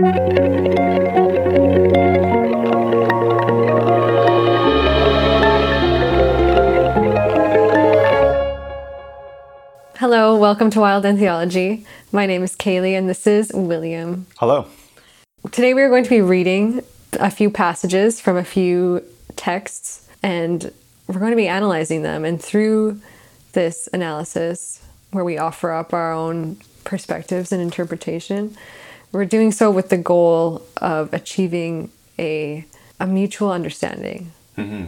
Hello, welcome to Wild and Theology. My name is Kaylee and this is William. Hello. Today we are going to be reading a few passages from a few texts and we're going to be analyzing them. And through this analysis, where we offer up our own perspectives and interpretation, we're doing so with the goal of achieving a, a mutual understanding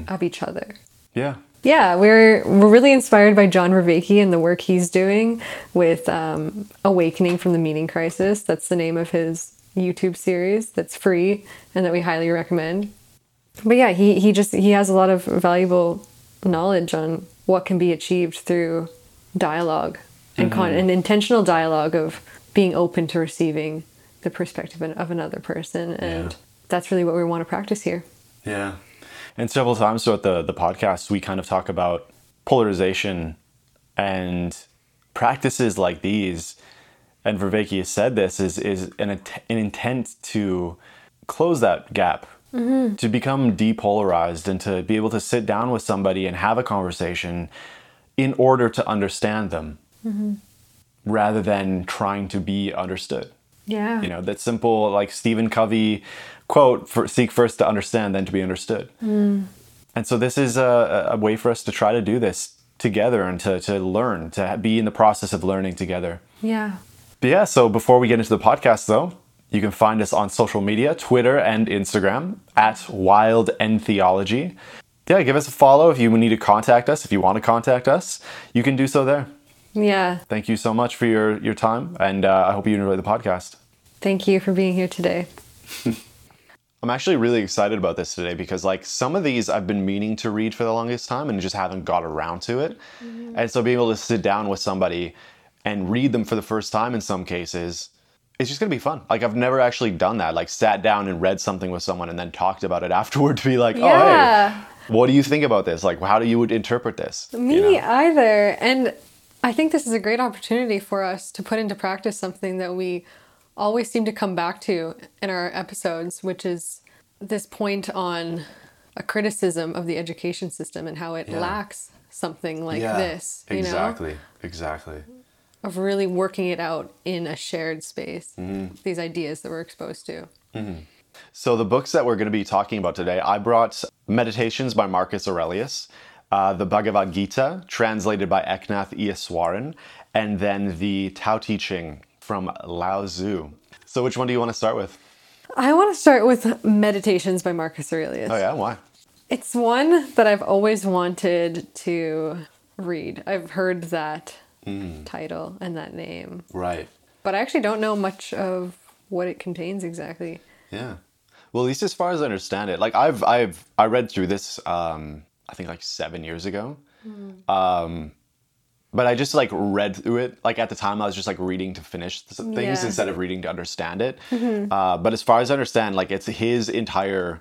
of each other. Yeah. Yeah, we're we're really inspired by John Vervaeke and the work he's doing with um, Awakening from the Meaning Crisis. That's the name of his YouTube series. That's free and that we highly recommend. But yeah, he he just he has a lot of valuable knowledge on what can be achieved through dialogue and con- an intentional dialogue of being open to receiving the perspective of another person, and Yeah. that's really what we want to practice here. Yeah. And several times throughout the, the podcast, we kind of talk about polarization and practices like these. And Vervaeke has said this is, is an, an intent to close that gap, mm-hmm. to become depolarized and to be able to sit down with somebody and have a conversation in order to understand them mm-hmm. rather than trying to be understood. Yeah, You know, that simple, like Stephen Covey quote, for, seek first to understand, then to be understood. Hmm. And so this is a, a way for us to try to do this together and to, to learn, to be in the process of learning together. yeah. But yeah, so before we get into the podcast though, you can find us on social media, Twitter and Instagram at Wild and Theology. Yeah, give us a follow if you need to contact us. If you want to contact us, you can do so there. Yeah. Thank you so much for your, your time, and uh, I hope you enjoy the podcast. Thank you for being here today. I'm actually really excited about this today because like some of these I've been meaning to read for the longest time and just haven't got around to it. And so being able to sit down with somebody and read them for the first time in some cases, it's just gonna be fun. Like I've never actually done that. Like sat down and read something with someone and then talked about it afterward to be like, oh hey, what do you think about this? Like how do you would interpret this? Me You know? either. And I think this is a great opportunity for us to put into practice something that we always seem to come back to in our episodes, which is this point on a criticism of the education system and how it Yeah. lacks something like Yeah, this, you know, exactly. Exactly. of really working it out in a shared space, Mm-hmm. these ideas that we're exposed to. So, the books that we're going to be talking about today, I brought Meditations by Marcus Aurelius, uh, the Bhagavad Gita, translated by Eknath Easwaran, and then the Tao Te Ching from Lao Tzu. So, which one do you want to start with? I want to start with Meditations by Marcus Aurelius. Oh, yeah, why? It's one that I've always wanted to read. I've heard that title and that name, Right. but I actually don't know much of what it contains exactly. Yeah. Well, at least as far as I understand it, like I've I've I read through this um I think like 7 years ago. Um but I just like read through it. Like at the time I was just like reading to finish th- things Yeah. instead of reading to understand it. Uh but as far as I understand, like it's his entire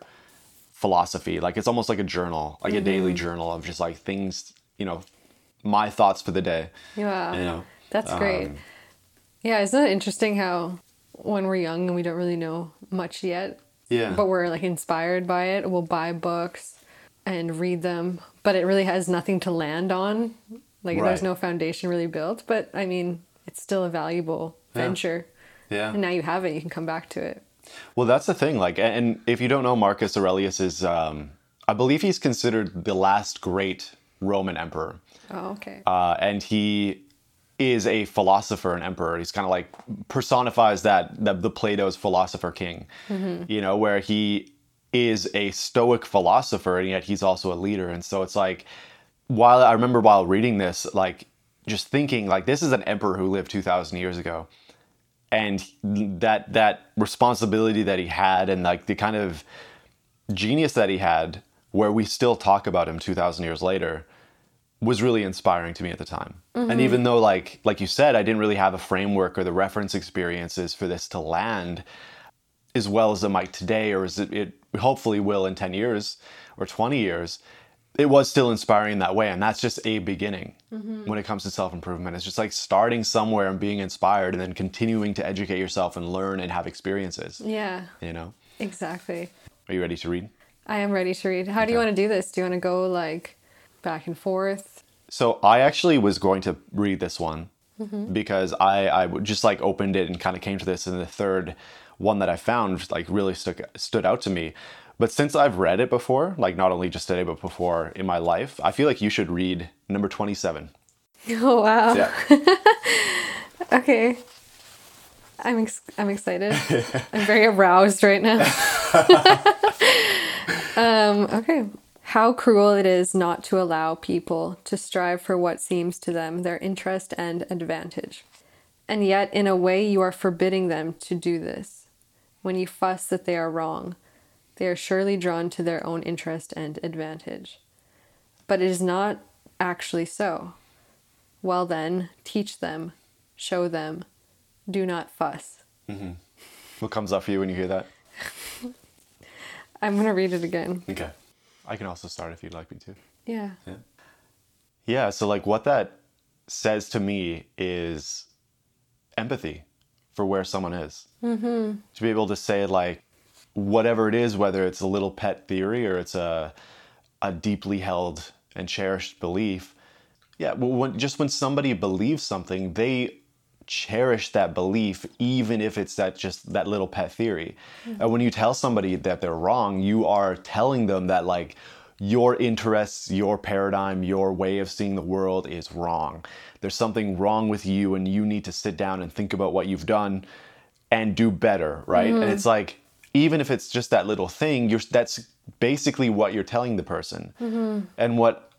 philosophy. Like it's almost like a journal, like a daily journal of just like things, you know, my thoughts for the day. Yeah, You know. that's great. um, yeah, isn't it interesting how when we're young and we don't really know much yet, Yeah. but we're like inspired by it, we'll buy books and read them, but it really has nothing to land on. Like there's no foundation really built, but I mean, it's still a valuable Yeah. venture. yeah. And now you have it, you can come back to it. Well, that's the thing. Like, and if you don't know, Marcus Aurelius is, um, I believe he's considered the last great Roman emperor, Oh, okay. uh, and he is a philosopher and emperor. He's kind of like personifies that, that the Plato's philosopher king, you know, where he is a stoic philosopher and yet he's also a leader. And so it's like, while I remember while reading this, like just thinking like this is an emperor who lived 2000 years ago. And that that responsibility that he had and like the kind of genius that he had where we still talk about him 2000 years later was really inspiring to me at the time. And mm-hmm. even though like like you said i didn't really have a framework or the reference experiences for this to land as well as it might today or as it, it hopefully will in 10 years or 20 years it was still inspiring in that way. And that's just a beginning mm-hmm. when it comes to self improvement. It's just like starting somewhere and being inspired and then continuing to educate yourself and learn and have experiences. Yeah, You know? exactly. Are you ready to read? I am ready to read. How do you want to do this? Do you want to go like back and forth? So I actually was going to read this one mm-hmm. because I I just like opened it and kind of came to this, in the third one that I found like really stuck stood out to me. But since I've read it before, like not only just today but before in my life, I feel like you should read number twenty seven. Oh wow. Yeah. Okay. I'm ex- I'm excited. I'm very aroused right now. um, okay. How cruel it is not to allow people to strive for what seems to them their interest and advantage. And yet, in a way, you are forbidding them to do this. When you fuss that they are wrong, they are surely drawn to their own interest and advantage. But it is not actually so. Well, then, teach them, show them, do not fuss. Mm-hmm. what comes up for you when you hear that? I'm going to read it again. Okay. I can also start if you'd like me to. Yeah. Yeah, so like what that says to me is empathy for where someone is. Mm-hmm. To be able to say like whatever it is, whether it's a little pet theory or it's a a deeply held and cherished belief. Yeah, when, just when somebody believes something, they cherish that belief, even if it's that just that little pet theory. And when you tell somebody that they're wrong, you are telling them that like your interests, your paradigm, your way of seeing the world is wrong. There's something wrong with you, and you need to sit down and think about what you've done and do better, right? And mm-hmm. it's like even if it's just that little thing, you're that's basically what you're telling the person. Mm-hmm. And what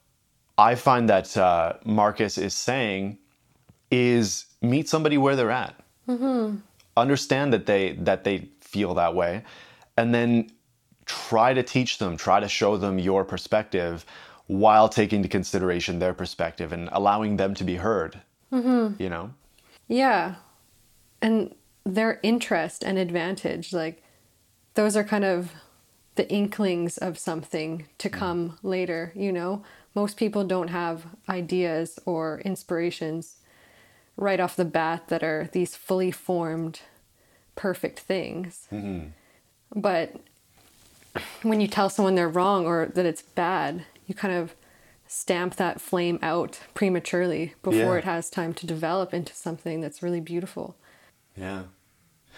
I find that uh, Marcus is saying is meet somebody where they're at. Mm-hmm. Understand that they that they feel that way, and then try to teach them, try to show them your perspective, while taking into consideration their perspective and allowing them to be heard. Mm-hmm. You know. Yeah. And their interest and advantage, like, those are kind of the inklings of something to mm. come later, you know? Most people don't have ideas or inspirations right off the bat that are these fully formed, perfect things. Mm-hmm. But when you tell someone they're wrong or that it's bad, you kind of stamp that flame out prematurely before Yeah. it has time to develop into something that's really beautiful. Yeah.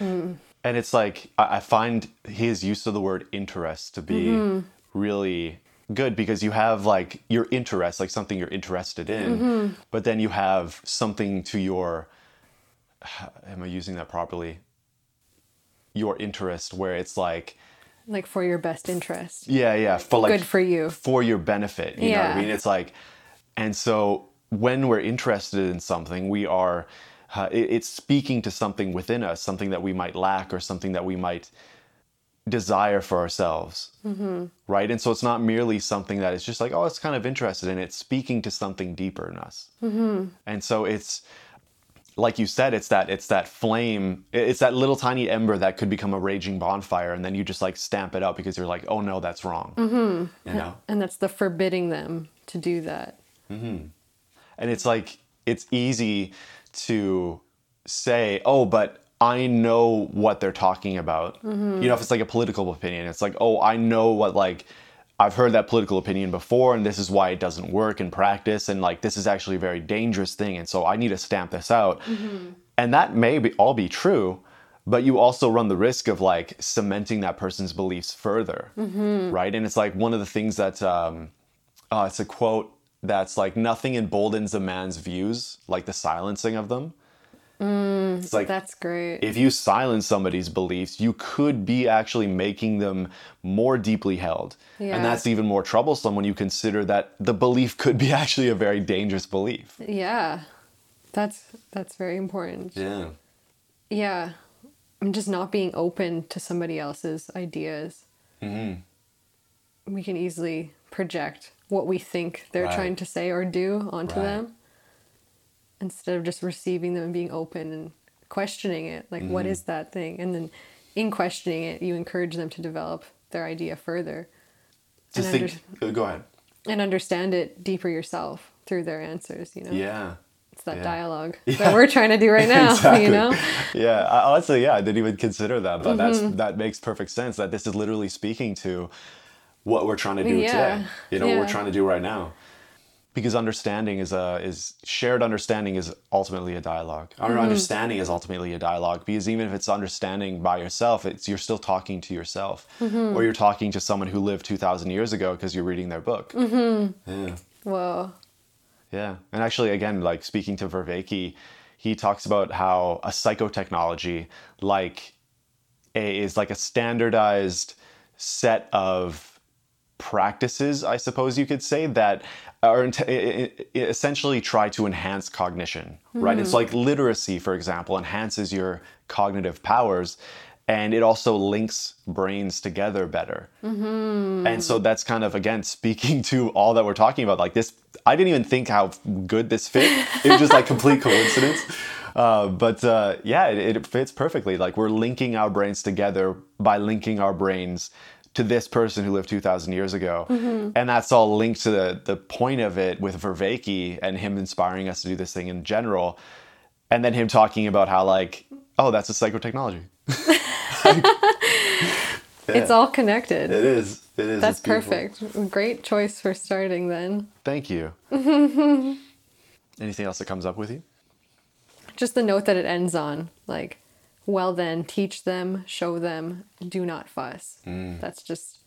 Mm. And it's like I I find his use of the word interest to be mm-hmm. really good because you have like your interest, like something you're interested in, mm-hmm. but then you have something to your am I using that properly? Your interest where it's like Like for your best interest. yeah, yeah, for like Good for you. for your benefit. You know what I mean? It's like, and so when we're interested in something, we are, uh, it- it's speaking to something within us, something that we might lack or something that we might desire for ourselves. Mm-hmm. Right. And so it's not merely something that is just like, oh, it's kind of interested in. It's speaking to something deeper in us. Mm-hmm. And so it's, like you said, it's that it's that flame, it's that little tiny ember that could become a raging bonfire, and then you just like stamp it out because you're like, oh no, that's wrong. Mm-hmm. You know, And that's the forbidding them to do that. Mm-hmm. and it's like it's easy to say, oh, but I know what they're talking about. You know, if it's like a political opinion, it's like, oh, I know what like. I've heard that political opinion before, and this is why it doesn't work in practice. And like, this is actually a very dangerous thing. And so I need to stamp this out. And that may be, all be true, but you also run the risk of like cementing that person's beliefs further. Right. And it's like one of the things that, um, uh, it's a quote that's like, nothing emboldens a man's views like the silencing of them. Mm, it's like, That's great. if you silence somebody's beliefs, you could be actually making them more deeply held. Yeah. And that's even more troublesome when you consider that the belief could be actually a very dangerous belief. yeah. That's that's very important. Yeah. Yeah. I'm just not being open to somebody else's ideas. Mm-hmm. We can easily project what we think they're Right. trying to say or do onto Right. them instead of just receiving them and being open and questioning it. Like, what is that thing? And then in questioning it, you encourage them to develop their idea further. To And think, uh, go ahead. and understand it deeper yourself through their answers. You know. Yeah. It's that Yeah. dialogue Yeah. that we're trying to do right now. Exactly. You know. Yeah, I, honestly, yeah, I didn't even consider that, but Mm-hmm. that's that makes perfect sense. That this is literally speaking to what we're trying to do Yeah, today. You know, what we're trying to do right now. Because understanding is a is shared understanding is ultimately a dialogue. Our Mm-hmm. understanding is ultimately a dialogue. Because even if it's understanding by yourself, it's you're still talking to yourself, Mm-hmm. or you're talking to someone who lived two thousand years ago because you're reading their book. Mm-hmm. Yeah. Whoa. Yeah. And actually, again, like speaking to Vervaeke, he talks about how a psychotechnology like a, is like a standardized set of practices, I suppose you could say, that are int- i- i- essentially try to enhance cognition, right? It's hmm. like literacy, for example, enhances your cognitive powers. And it also links brains together better. Mm-hmm. And so that's kind of again speaking to all that we're talking about. Like this, I didn't even think how good this fit. It was just like complete coincidence. Uh, but uh, yeah, it, it fits perfectly. Like we're linking our brains together by linking our brains to this person who lived 2,000 years ago. Mm-hmm. And that's all linked to the, the point of it with Vervaeke and him inspiring us to do this thing in general. And then him talking about how, like, oh, that's a psychotechnology. It's all connected. It is. It is. That's perfect. Great choice for starting then. Thank you. Anything else that comes up with you? Just the note that it ends on, like, well then, teach them, show them, do not fuss. Mm. That's just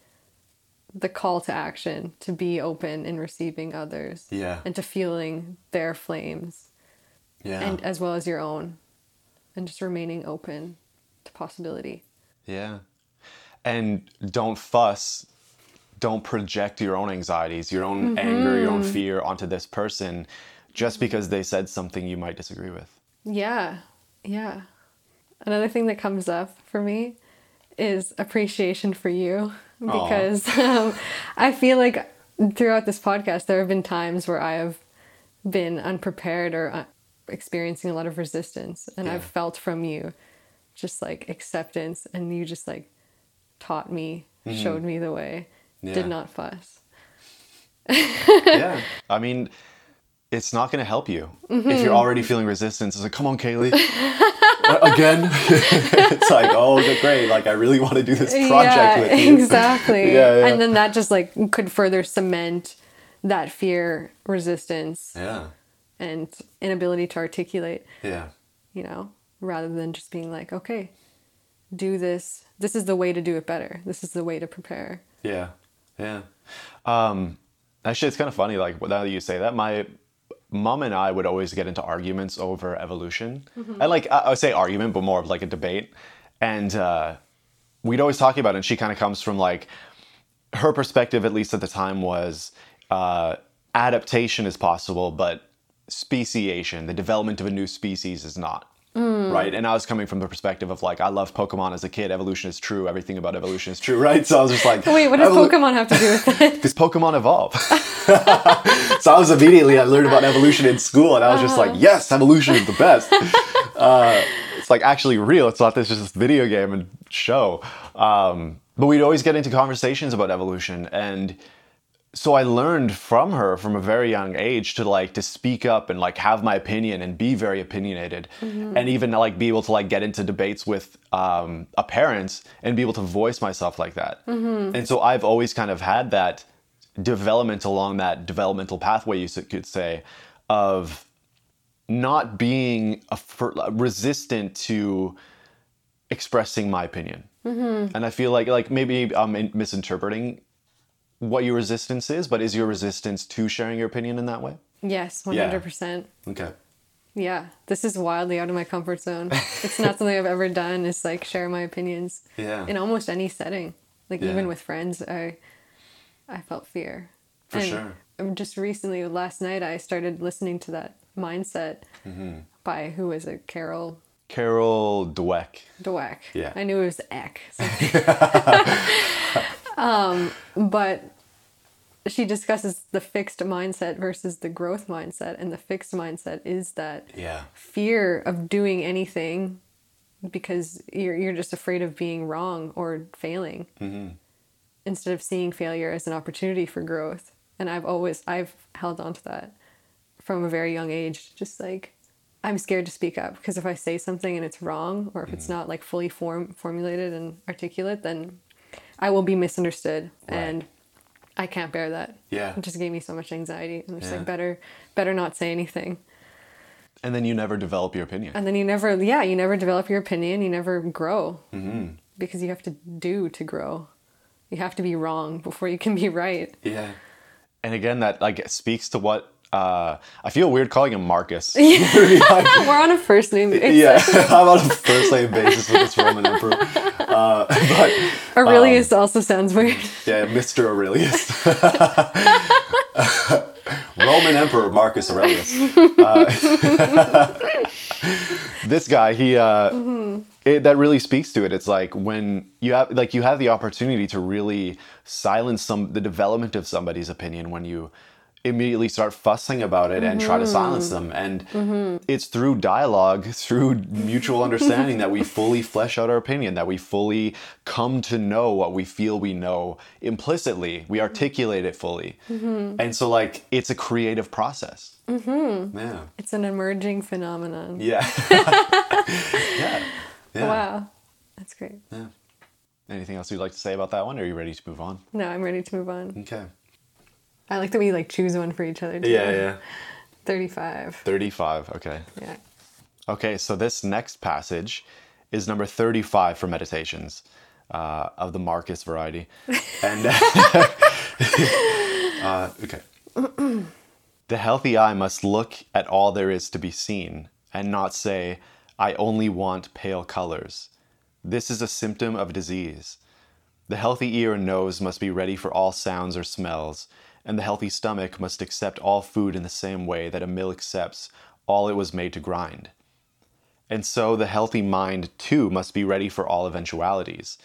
the call to action to be open in receiving others Yeah. and to feeling their flames Yeah. and as well as your own and just remaining open to possibility. yeah. And don't fuss. Don't project your own anxieties, your own anger, your own fear onto this person just because they said something you might disagree with. Yeah, yeah. Another thing that comes up for me is appreciation for you because um, I feel like throughout this podcast there have been times where I have been unprepared or uh, experiencing a lot of resistance, and Yeah. I've felt from you just like acceptance, and you just like taught me, showed me the way, Yeah. did not fuss. yeah. I mean, it's not going to help you if you're already feeling resistance. It's like, come on, Kaylee. Uh, Again? it's like, oh, great. Like, I really want to do this project yeah, with you. exactly. Yeah, yeah. And then that just like could further cement that fear, resistance, Yeah. and inability to articulate, Yeah. you know, rather than just being like, okay, do this. This is the way to do it better. This is the way to prepare. Yeah, yeah. Um, actually, it's kind of funny. Like now that you say that, my mom and I would always get into arguments over evolution, and like I, I would say argument, but more of like a debate. And uh, we'd always talk about it. And she kind of comes from like her perspective, at least at the time, was uh, adaptation is possible, but speciation, the development of a new species, is not. Right. And I was coming from the perspective of like, I loved Pokemon as a kid. Evolution is true. Everything about evolution is true. Right. So I was just like, Wait, what does evolu- Pokemon have to do with it? because Pokemon evolve. so I was immediately I learned about evolution in school, and I was just like, yes, evolution is the best. uh, it's like actually real. It's not this just video game and show. Um, but we'd always get into conversations about evolution, and so I learned from her from a very young age to like to speak up and like have my opinion and be very opinionated, mm-hmm. and even like be able to like get into debates with um, a parents and be able to voice myself like that. Mm-hmm. And so I've always kind of had that development along that developmental pathway, you could say, of not being a, for, resistant to expressing my opinion. Mm-hmm. And I feel like like maybe I'm misinterpreting what your resistance is, but is your resistance to sharing your opinion in that way? yes, 100%. Okay. Yeah, this is wildly out of my comfort zone. It's not something I've ever done. Is like share my opinions Yeah. in almost any setting. Like Yeah. even with friends, I I felt fear. For sure. um, Just recently, last night, I started listening to that mindset Mm-hmm. by who was it? Carol Carol Dweck. Dweck. Yeah. I knew it was Eck. um, but she discusses the fixed mindset versus the growth mindset, and the fixed mindset is that Yeah. fear of doing anything because you're you're just afraid of being wrong or failing Mm-hmm. instead of seeing failure as an opportunity for growth and I've always I've held on to that from a very young age. Just like I'm scared to speak up because if I say something and it's wrong or if it's not like fully form formulated and articulate, then I will be misunderstood Right. and I can't bear that. Yeah. It just gave me so much anxiety. I'm just Yeah. like better better not say anything. And then you never develop your opinion. And then you never yeah, you never develop your opinion, you never grow. Mm-hmm. Because you have to do to grow. You have to be wrong before you can be right. Yeah. And again, that like speaks to what uh, I feel weird calling him Marcus. Yeah, We're on a first name basis. yeah, I'm on a first name basis with this Roman emperor. Uh, but Aurelius also sounds weird. yeah, Mr. Aurelius. Roman Emperor Marcus Aurelius. Uh, this guy, he uh, it, that really speaks to it. It's like when you have like you have the opportunity to really silence some the development of somebody's opinion when you immediately start fussing about it and try to silence mm-hmm. them. And mm-hmm. it's through dialogue through mutual understanding that we fully flesh out our opinion that we fully come to know what we feel we know implicitly. We articulate it fully. Mm-hmm. And so like it's a creative process. Yeah. It's an emerging phenomenon. yeah. Yeah. Yeah. Wow. That's great. yeah. Anything else you'd like to say about that one or are you ready to move on? No, I'm ready to move on. okay I like that we like choose one for each other. Too. yeah yeah 35. 35 okay Yeah. Okay, so this next passage is number 35 for meditations uh, of the Marcus variety. And uh, okay. the healthy eye must look at all there is to be seen and not say, I only want pale colors. This is a symptom of disease. The healthy ear and nose must be ready for all sounds or smells, and the healthy stomach must accept all food in the same way that a mill accepts all it was made to grind. And so the healthy mind, too, must be ready for all eventualities.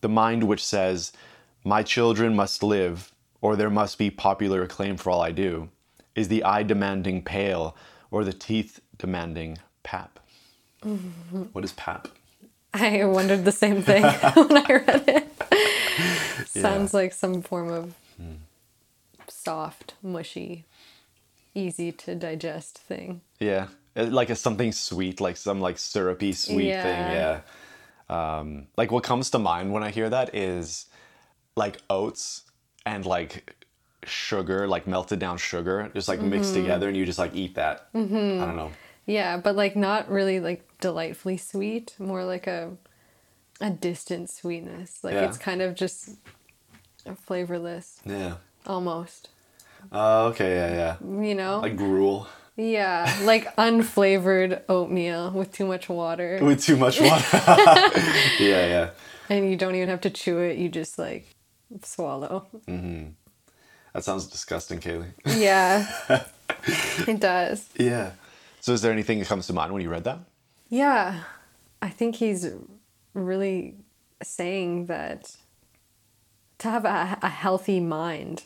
The mind which says, My children must live, or there must be popular acclaim for all I do, is the eye demanding pale, or the teeth demanding pap. What is pap? I wondered the same thing when I read it. Sounds like some form of soft, mushy, easy to digest thing. Yeah, like a something sweet, like some like syrupy sweet Yeah. thing. Yeah. Um, like what comes to mind when I hear that is like oats and like sugar, like melted down sugar, just like mixed together, and you just like eat that. I don't know. Yeah, but like not really like delightfully sweet, more like a a distant sweetness. Like Yeah. it's kind of just flavorless Yeah. Almost. Oh, okay. Yeah, yeah. You know? Like gruel yeah, like unflavored oatmeal with too much water. with too much water. yeah, yeah. And you don't even have to chew it, you just like swallow. Mm-hmm. That sounds disgusting, Kaylee. Yeah. it does. yeah. So, is there anything that comes to mind when you read that? Yeah. I think he's really saying that to have a, a healthy mind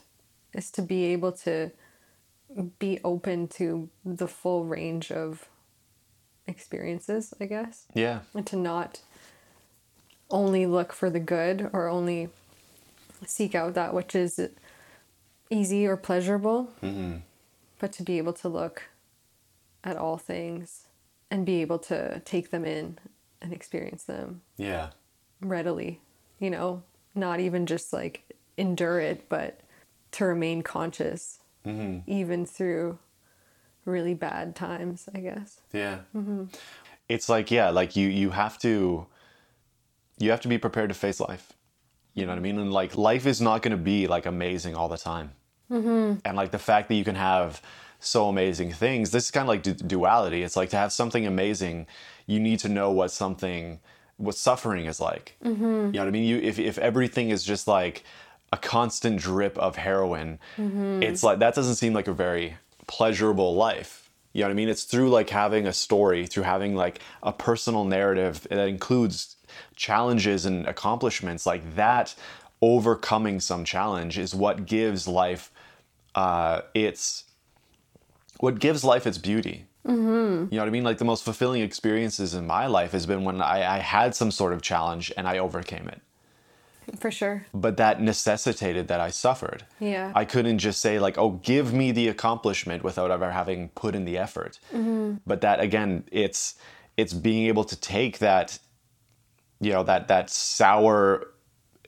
is to be able to be open to the full range of experiences, I guess, Yeah. and to not only look for the good or only seek out that which is easy or pleasurable, mm-hmm. but to be able to look at all things and be able to take them in and experience them Yeah. readily, you know, not even just like endure it, but to remain conscious mm-hmm. even through really bad times, I guess. Yeah. Mm-hmm. It's like yeah, like you you have to you have to be prepared to face life. You know what I mean? And like life is not going to be like amazing all the time. Mm-hmm. And like the fact that you can have so amazing things, this is kind of like du- duality. It's like to have something amazing, you need to know what something what suffering is like. You know what I mean? You if if everything is just like a constant drip of heroin, it's like that doesn't seem like a very pleasurable life. You know what I mean? It's through like having a story, through having like a personal narrative that includes challenges and accomplishments like that overcoming some challenge is what gives life uh, its what gives life its beauty. Mm-hmm. You know what I mean? Like the most fulfilling experiences in my life has been when I, I had some sort of challenge and I overcame it. For sure. but that necessitated that I suffered. Yeah. I couldn't just say like, "Oh, give me the accomplishment" without ever having put in the effort. Mm-hmm. But that again, it's it's being able to take that, you know, that that sour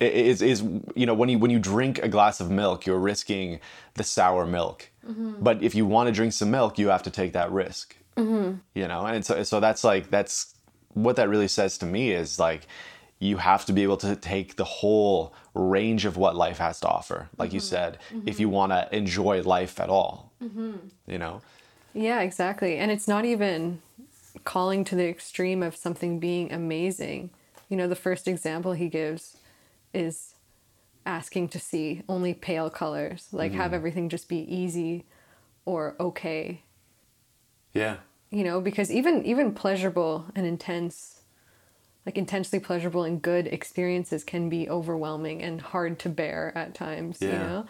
is is you know when you when you drink a glass of milk, you're risking the sour milk. Mm-hmm. But if you want to drink some milk, you have to take that risk. Mm-hmm. You know, and so so that's like that's what that really says to me is like you have to be able to take the whole range of what life has to offer like you mm-hmm. said if you mm-hmm. want to enjoy life at all mm-hmm. you know Yeah, exactly. And it's not even calling to the extreme of something being amazing. You know, the first example he gives is asking to see only pale colors, like have mm. everything just be easy or okay. yeah You know, because even even pleasurable and intense like intensely pleasurable and good experiences can be overwhelming and hard to bear at times, you Yeah. know.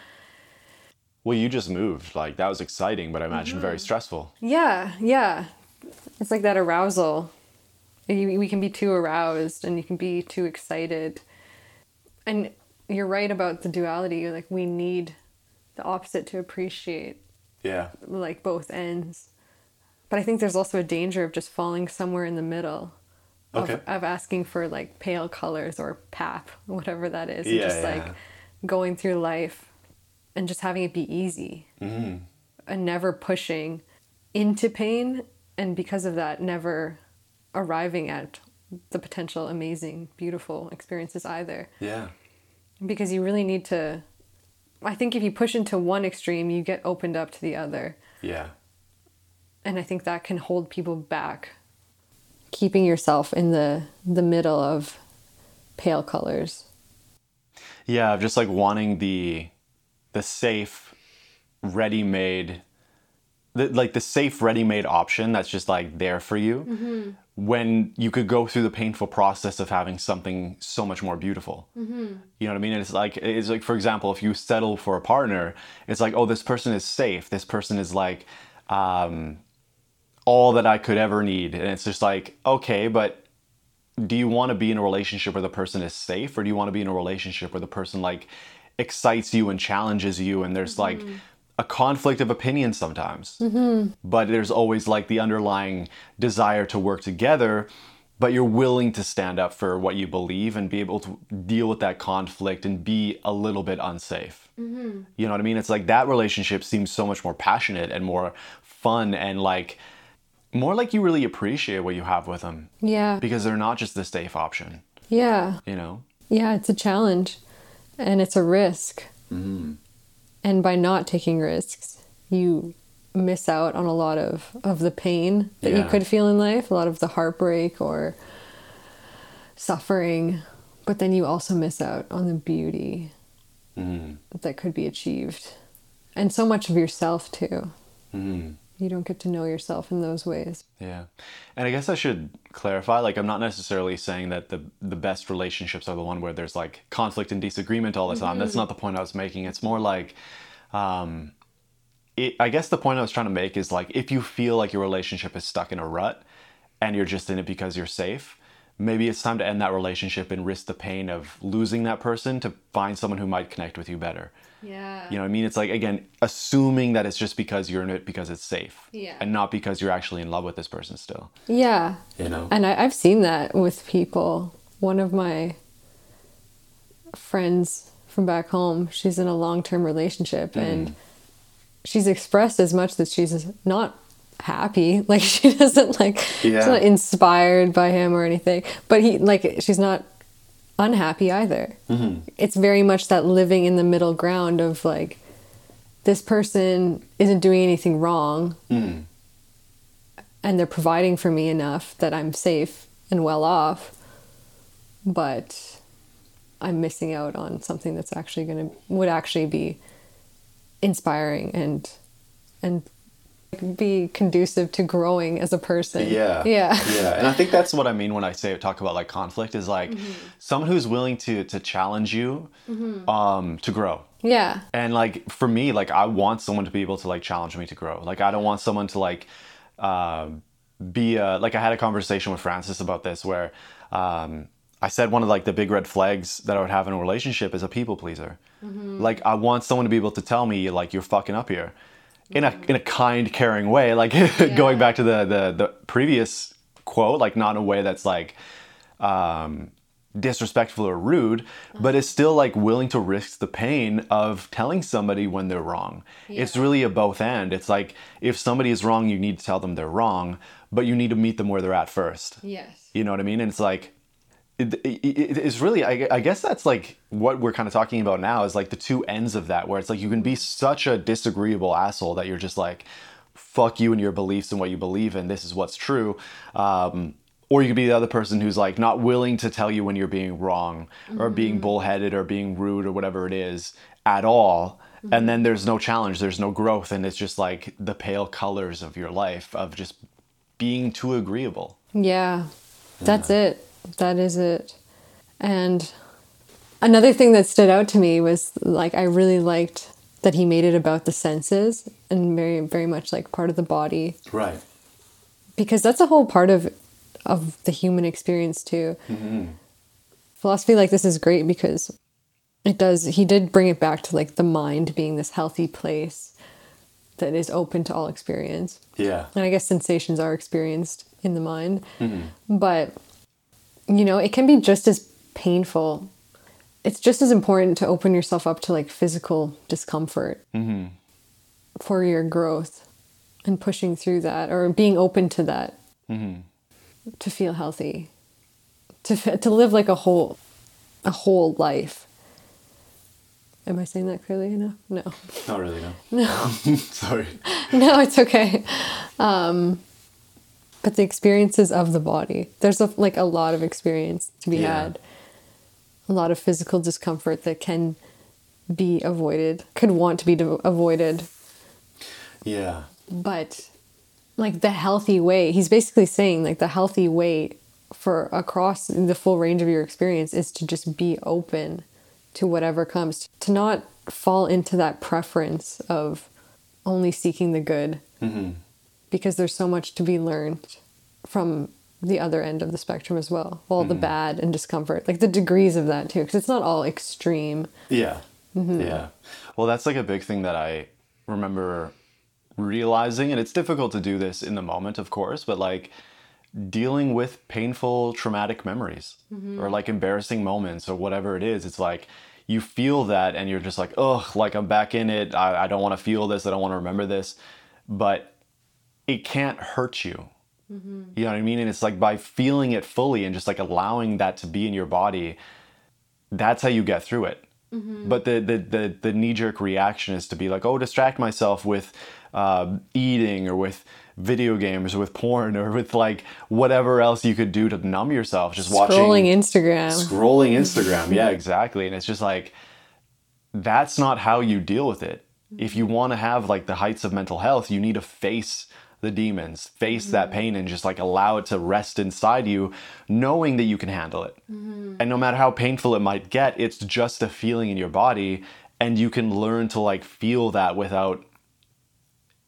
well you just moved like that was exciting but i imagine very mm-hmm. stressful Yeah, yeah. It's like that arousal. We can be too aroused and you can be too excited. And you're right about the duality. Like, we need the opposite to appreciate, yeah like, both ends. But I think there's also a danger of just falling somewhere in the middle. Of, Okay. of asking for like pale colors or pap, whatever that is. and Yeah, just yeah. like going through life and just having it be easy Mm-hmm. and never pushing into pain and because of that never arriving at the potential amazing beautiful experiences either yeah because you really need to i think if you push into one extreme you get opened up to the other yeah and i think that can hold people back keeping yourself in the the middle of pale colors. Yeah of just like wanting the the safe ready-made the, like the safe ready-made option that's just like there for you when you could go through the painful process of having something so much more beautiful. You know what i mean? It's like it's like for example if you settle for a partner it's like oh this person is safe. This person is like um all that i could ever need. And it's just like okay but do you want to be in a relationship where the person is safe or do you want to be in a relationship where the person like excites you and challenges you and there's like mm-hmm. a conflict of opinion sometimes? Mm-hmm. But there's always like the underlying desire to work together but you're willing to stand up for what you believe and be able to deal with that conflict and be a little bit unsafe. Mm-hmm. You know what i mean? It's like that relationship seems so much more passionate and more fun and like more like you really appreciate what you have with them yeah because they're not just the safe option, yeah you know? Yeah, it's a challenge and it's a risk. Mm-hmm. And by not taking risks, you miss out on a lot of, of the pain that you could feel in life, a lot of the heartbreak or suffering. But then you also miss out on the beauty mm-hmm. that could be achieved. And so much of yourself, too. Mm-hmm. You don't get to know yourself in those ways. Yeah. And I guess I should clarify like I'm not necessarily saying that the the best relationships are the one where there's like conflict and disagreement all the time. That's not the point I was making. It's more like um it, I guess the point I was trying to make is like if you feel like your relationship is stuck in a rut and you're just in it because you're safe, maybe it's time to end that relationship and risk the pain of losing that person to find someone who might connect with you better. Yeah. You know what I mean? It's like again, assuming that it's just because you're in it because it's safe. Yeah. And not because you're actually in love with this person still. Yeah. You know? And I, I've seen that with people. One of my friends from back home, she's in a long term relationship hmm. and she's expressed as much that she's not happy. Like she doesn't like she's Yeah. not inspired by him or anything. But he like she's not unhappy either. Mm-hmm. It's very much that living in the middle ground of like this person isn't doing anything wrong mm-hmm. and they're providing for me enough that I'm safe and well off, but I'm missing out on something that's actually going to would actually be inspiring and and be conducive to growing as a person. Yeah. Yeah. Yeah. And I think that's what I mean when I say talk about like conflict is like someone who's willing to to challenge you um to grow. Yeah. And like for me, like I want someone to be able to like challenge me to grow. Like I don't want someone to like um be a, like I had a conversation with Francis about this where um I said one of like the big red flags that I would have in a relationship is a people pleaser. Like I want someone to be able to tell me like you're fucking up here, in a in a kind, caring way. Like going back to the the the previous quote, like not in a way that's like um, disrespectful or rude, but is still like willing to risk the pain of telling somebody when they're wrong. It's really a both and. It's like if somebody is wrong, you need to tell them they're wrong, but you need to meet them where they're at first. Yes. You know what I mean? And it's like, it, it, it- it's really, I, I guess that's like what we're kind of talking about now is like the two ends of that, where it's like you can be such a disagreeable asshole that you're just like, fuck you and your beliefs and what you believe in. This is what's true. Um, or you could be the other person who's like not willing to tell you when you're being wrong or being bullheaded or being rude or whatever it is at all. And then there's no challenge, there's no growth, and it's just like the pale colors of your life of just being too agreeable. Yeah, that's it. That is it. And another thing that stood out to me was like I really liked that he made it about the senses and very very much like part of the body Right. because that's a whole part of of the human experience too. Mm-hmm. Philosophy like this is great because it does he did bring it back to like the mind being this healthy place that is open to all experience. Yeah. And I guess sensations are experienced in the mind. Mm-hmm. But, you know, it can be just as painful. It's just as important to open yourself up to like physical discomfort for your growth and pushing through that or being open to that to feel healthy, to, to live like a whole, a whole life. Am I saying that clearly enough? No. Not really, no. No. Sorry. no, it's okay. Um, but the experiences of the body, there's a, like a lot of experience to be Yeah. had, a lot of physical discomfort that can be avoided, could want to be de- avoided, Yeah. but like the healthy way, he's basically saying like the healthy way for across the full range of your experience is to just be open to whatever comes, to not fall into that preference of only seeking the good mm-hmm. Because there's so much to be learned from the other end of the spectrum as well all the mm-hmm. bad and discomfort like the degrees of that too because it's not all extreme Yeah. Mm-hmm. Yeah. Well, that's like a big thing that I remember realizing, and it's difficult to do this in the moment, of course, but like dealing with painful, traumatic memories mm-hmm. or like embarrassing moments or whatever it is, it's like you feel that and you're just like, oh, like I'm back in it. I, I don't want to feel this. I don't want to remember this. But it can't hurt you. Mm-hmm. You know what I mean? And it's like by feeling it fully and just like allowing that to be in your body, that's how you get through it. Mm-hmm. But the the the, the knee jerk reaction is to be like, oh, distract myself with uh, eating or with video games or with porn or with like whatever else you could do to numb yourself. Just watching scrolling instagram scrolling Instagram. Yeah, mm-hmm. exactly. And it's just like that's not how you deal with it. If you want to have like the heights of mental health, you need to face the demons, face that mm-hmm. pain and just like allow it to rest inside you, knowing that you can handle it. Mm-hmm. And no matter how painful it might get, it's just a feeling in your body and you can learn to like feel that without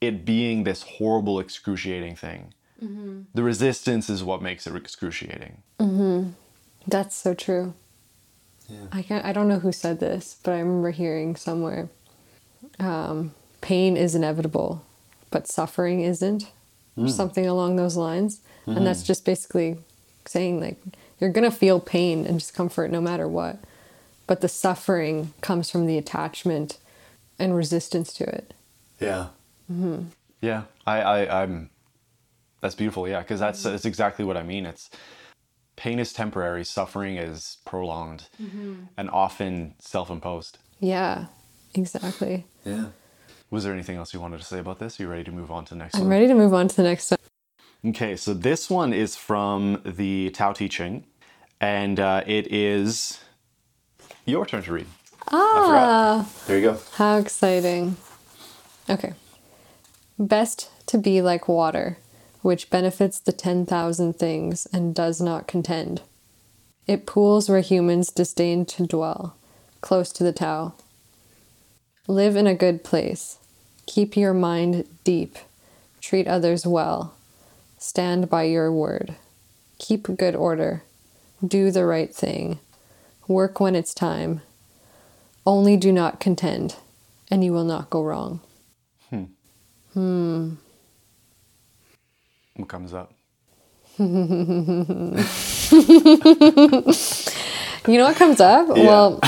it being this horrible excruciating thing. Mm-hmm. The resistance is what makes it excruciating. That's so true. I can't. I don't know who said this, but I remember hearing somewhere. Um, pain is inevitable, but suffering isn't, or hmm. something along those lines. And that's hmm. just basically saying like you're gonna feel pain and discomfort no matter what, but the suffering comes from the attachment and resistance to it. Yeah. Mm-hmm. Yeah. I, I, I'm, that's beautiful. Yeah. Cause that's, mm-hmm. that's exactly what I mean. It's pain is temporary. Suffering is prolonged mm-hmm. and often self-imposed. Yeah, exactly. Yeah. Was there anything else you wanted to say about this? Are you ready to move on to the next I'm one? ready to move on to the next one. Okay. So this one is from the Tao Te Ching and uh, it is your turn to read. Ah. There you go. How exciting. Okay. Best to be like water, which benefits the 10,000 things and does not contend. It pools where humans disdain to dwell, close to the Tao. Live in a good place. Keep your mind deep. Treat others well. Stand by your word. Keep good order. Do the right thing. Work when it's time. Only do not contend, and you will not go wrong. Hmm. Hmm. What comes up? You know what comes up? Well,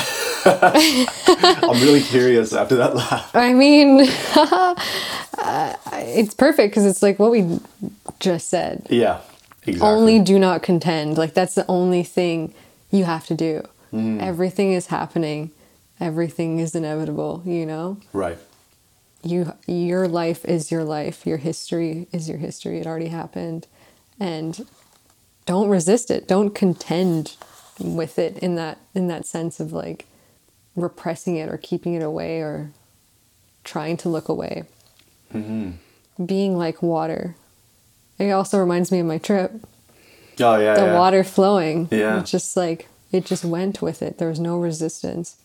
I'm really curious after that laugh. I mean, uh, it's perfect because it's like what we just said. Yeah, exactly. Only do not contend. Like that's the only thing you have to do. Everything is happening. Everything is inevitable, you know? right. You your life is your life. Your history is your history. It already happened. And don't resist it. Don't contend with it in that in that sense of like repressing it or keeping it away or trying to look away. Being like water. It also reminds me of my trip Oh yeah. the yeah. water flowing. Yeah. It's just like it just went with it. There was no resistance.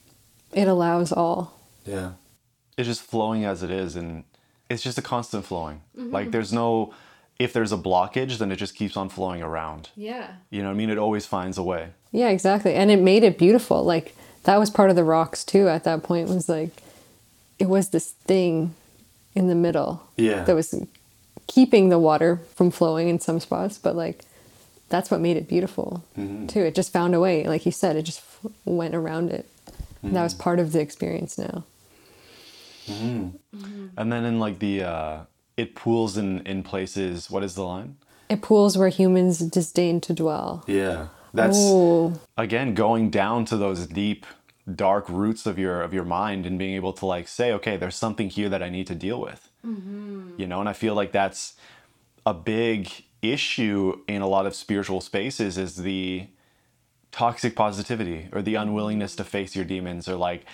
It allows all. Yeah. It's just flowing as it is, and it's just a constant flowing. Mm-hmm. Like there's no, if there's a blockage, then it just keeps on flowing around. Yeah. You know what I mean? It always finds a way. Yeah, exactly. And it made it beautiful. Like that was part of the rocks too at that point was like it was this thing in the middle Yeah. that was keeping the water from flowing in some spots, but like that's what made it beautiful mm-hmm. too. It just found a way, like you said, it just f- went around it. And that was mm-hmm. part of the experience now. Mm-hmm. And then in like the, uh, it pools in in places. What is the line? It pools where humans disdain to dwell. Yeah. That's Oh, again going down to those deep dark roots of your of your mind and being able to like say okay there's something here that i need to deal with. Mm-hmm. You know and i feel like that's a big issue in a lot of spiritual spaces is the toxic positivity or the unwillingness to face your demons or like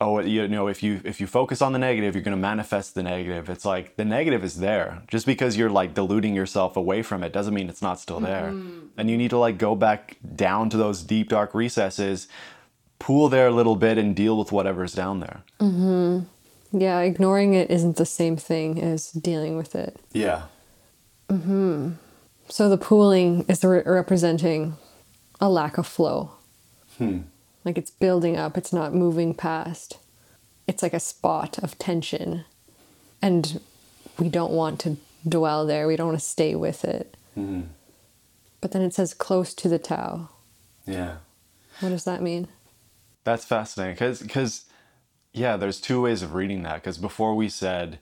oh you know if you if you focus on the negative you're going to manifest the negative. It's like the negative is there. Just because you're like deluding yourself away from it doesn't mean it's not still there. Mm-hmm. And you need to like go back down to those deep dark recesses pool there a little bit and deal with whatever's down there. Mm-hmm. Yeah, ignoring it isn't the same thing as dealing with it. yeah. Hmm. So the pooling is re- representing a lack of flow. Hmm. Like it's building up, it's not moving past. It's like a spot of tension. And we don't want to dwell there, we don't want to stay with it. Mm-hmm. But then it says close to the Tao. yeah What does that mean? That's fascinating because because yeah, there's two ways of reading that. Because before we said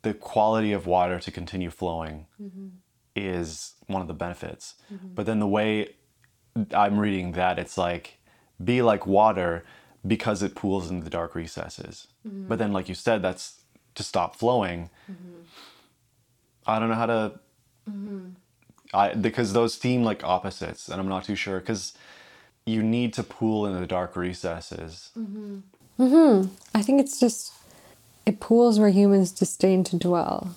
the quality of water to continue flowing mm-hmm. is one of the benefits, mm-hmm. but then the way I'm reading that, it's like be like water because it pools in the dark recesses. Mm-hmm. But then, like you said, that's to stop flowing. Mm-hmm. I don't know how to. Mm-hmm. I because those seem like opposites, and I'm not too sure because you need to pool in the dark recesses. I think it's just, it pools where humans disdain to dwell.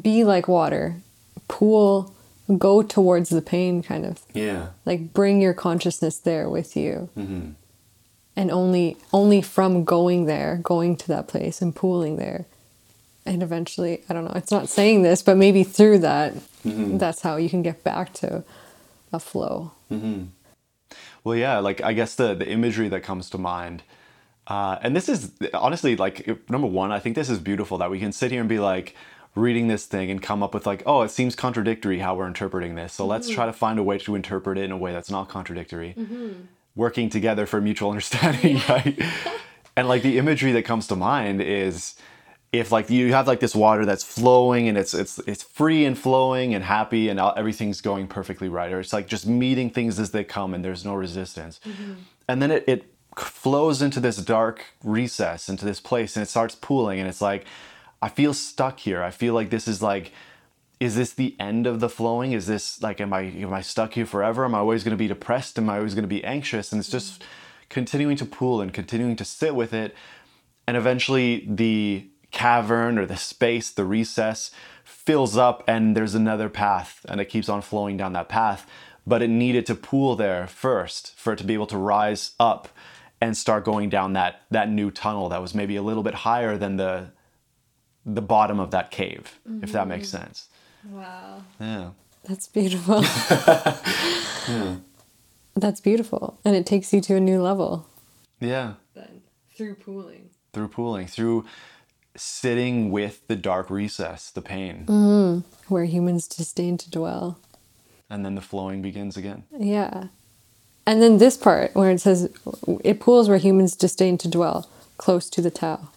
Be like water. Pool, go towards the pain, kind of. Yeah. Like bring your consciousness there with you. And only only from going there, going to that place and pooling there. And eventually, I don't know, it's not saying this, but maybe through that, that's how you can get back to a flow. mm-hmm. Well, yeah, like I guess the the imagery that comes to mind, uh, and this is honestly like number one. I think this is beautiful that we can sit here and be like reading this thing and come up with like, oh, it seems contradictory how we're interpreting this. So let's mm-hmm. try to find a way to interpret it in a way that's not contradictory, mm-hmm. working together for mutual understanding, right? and like the imagery that comes to mind is if like you have like this water that's flowing and it's it's it's free and flowing and happy and everything's going perfectly right or it's like just meeting things as they come and there's no resistance. Mm-hmm. And then it, it flows into this dark recess into this place and it starts pooling and it's like i feel stuck here. I feel like this is like is this the end of the flowing? Is this like am i am i stuck here forever? Am i always going to be depressed? Am i always going to be anxious? And it's just continuing to pool and continuing to sit with it. And eventually the cavern or the space, the recess fills up and there's another path and it keeps on flowing down that path. But it needed to pool there first for it to be able to rise up and start going down that that new tunnel that was maybe a little bit higher than the the bottom of that cave, if that makes mm-hmm. sense. Wow. Yeah. That's beautiful. That's beautiful. And it takes you to a new level. Yeah. Then through pooling. Through pooling, through sitting with the dark recess, the pain. Mm-hmm. Where humans disdain to dwell. And then the flowing begins again. Yeah. And then this part where it says it pools where humans disdain to dwell, close to the Tao.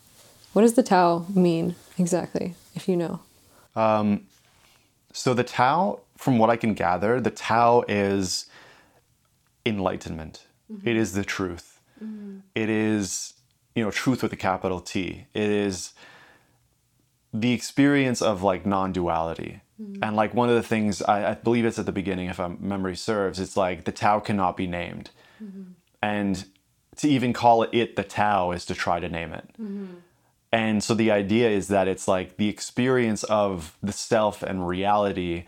What does the Tao mean exactly, if you know? Um, so the Tao, from what I can gather, the Tao is enlightenment. Mm-hmm. It is the truth. Mm-hmm. It is, you know, truth with a capital T. It is the experience of like non-duality. Mm-hmm. And like one of the things I, I believe it's at the beginning, if my memory serves, it's like the Tao cannot be named. And to even call it, it the Tao is to try to name it. And so the idea is that it's like the experience of the self and reality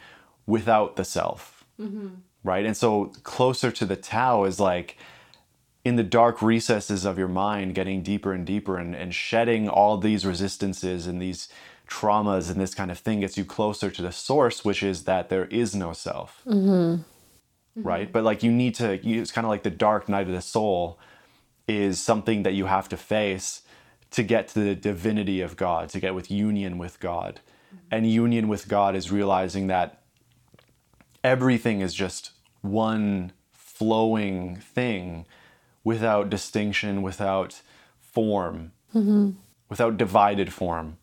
without the self. Mm-hmm. Right. And so closer to the Tao is like in the dark recesses of your mind, getting deeper and deeper and, and shedding all these resistances and these traumas and this kind of thing gets you closer to the source, which is that there is no self. Mm-hmm. Right. Mm-hmm. But like you need to, you, it's kind of like the dark night of the soul is something that you have to face to get to the divinity of God, to get with union with God. And union with God is realizing that everything is just one flowing thing without distinction, without form, without divided form.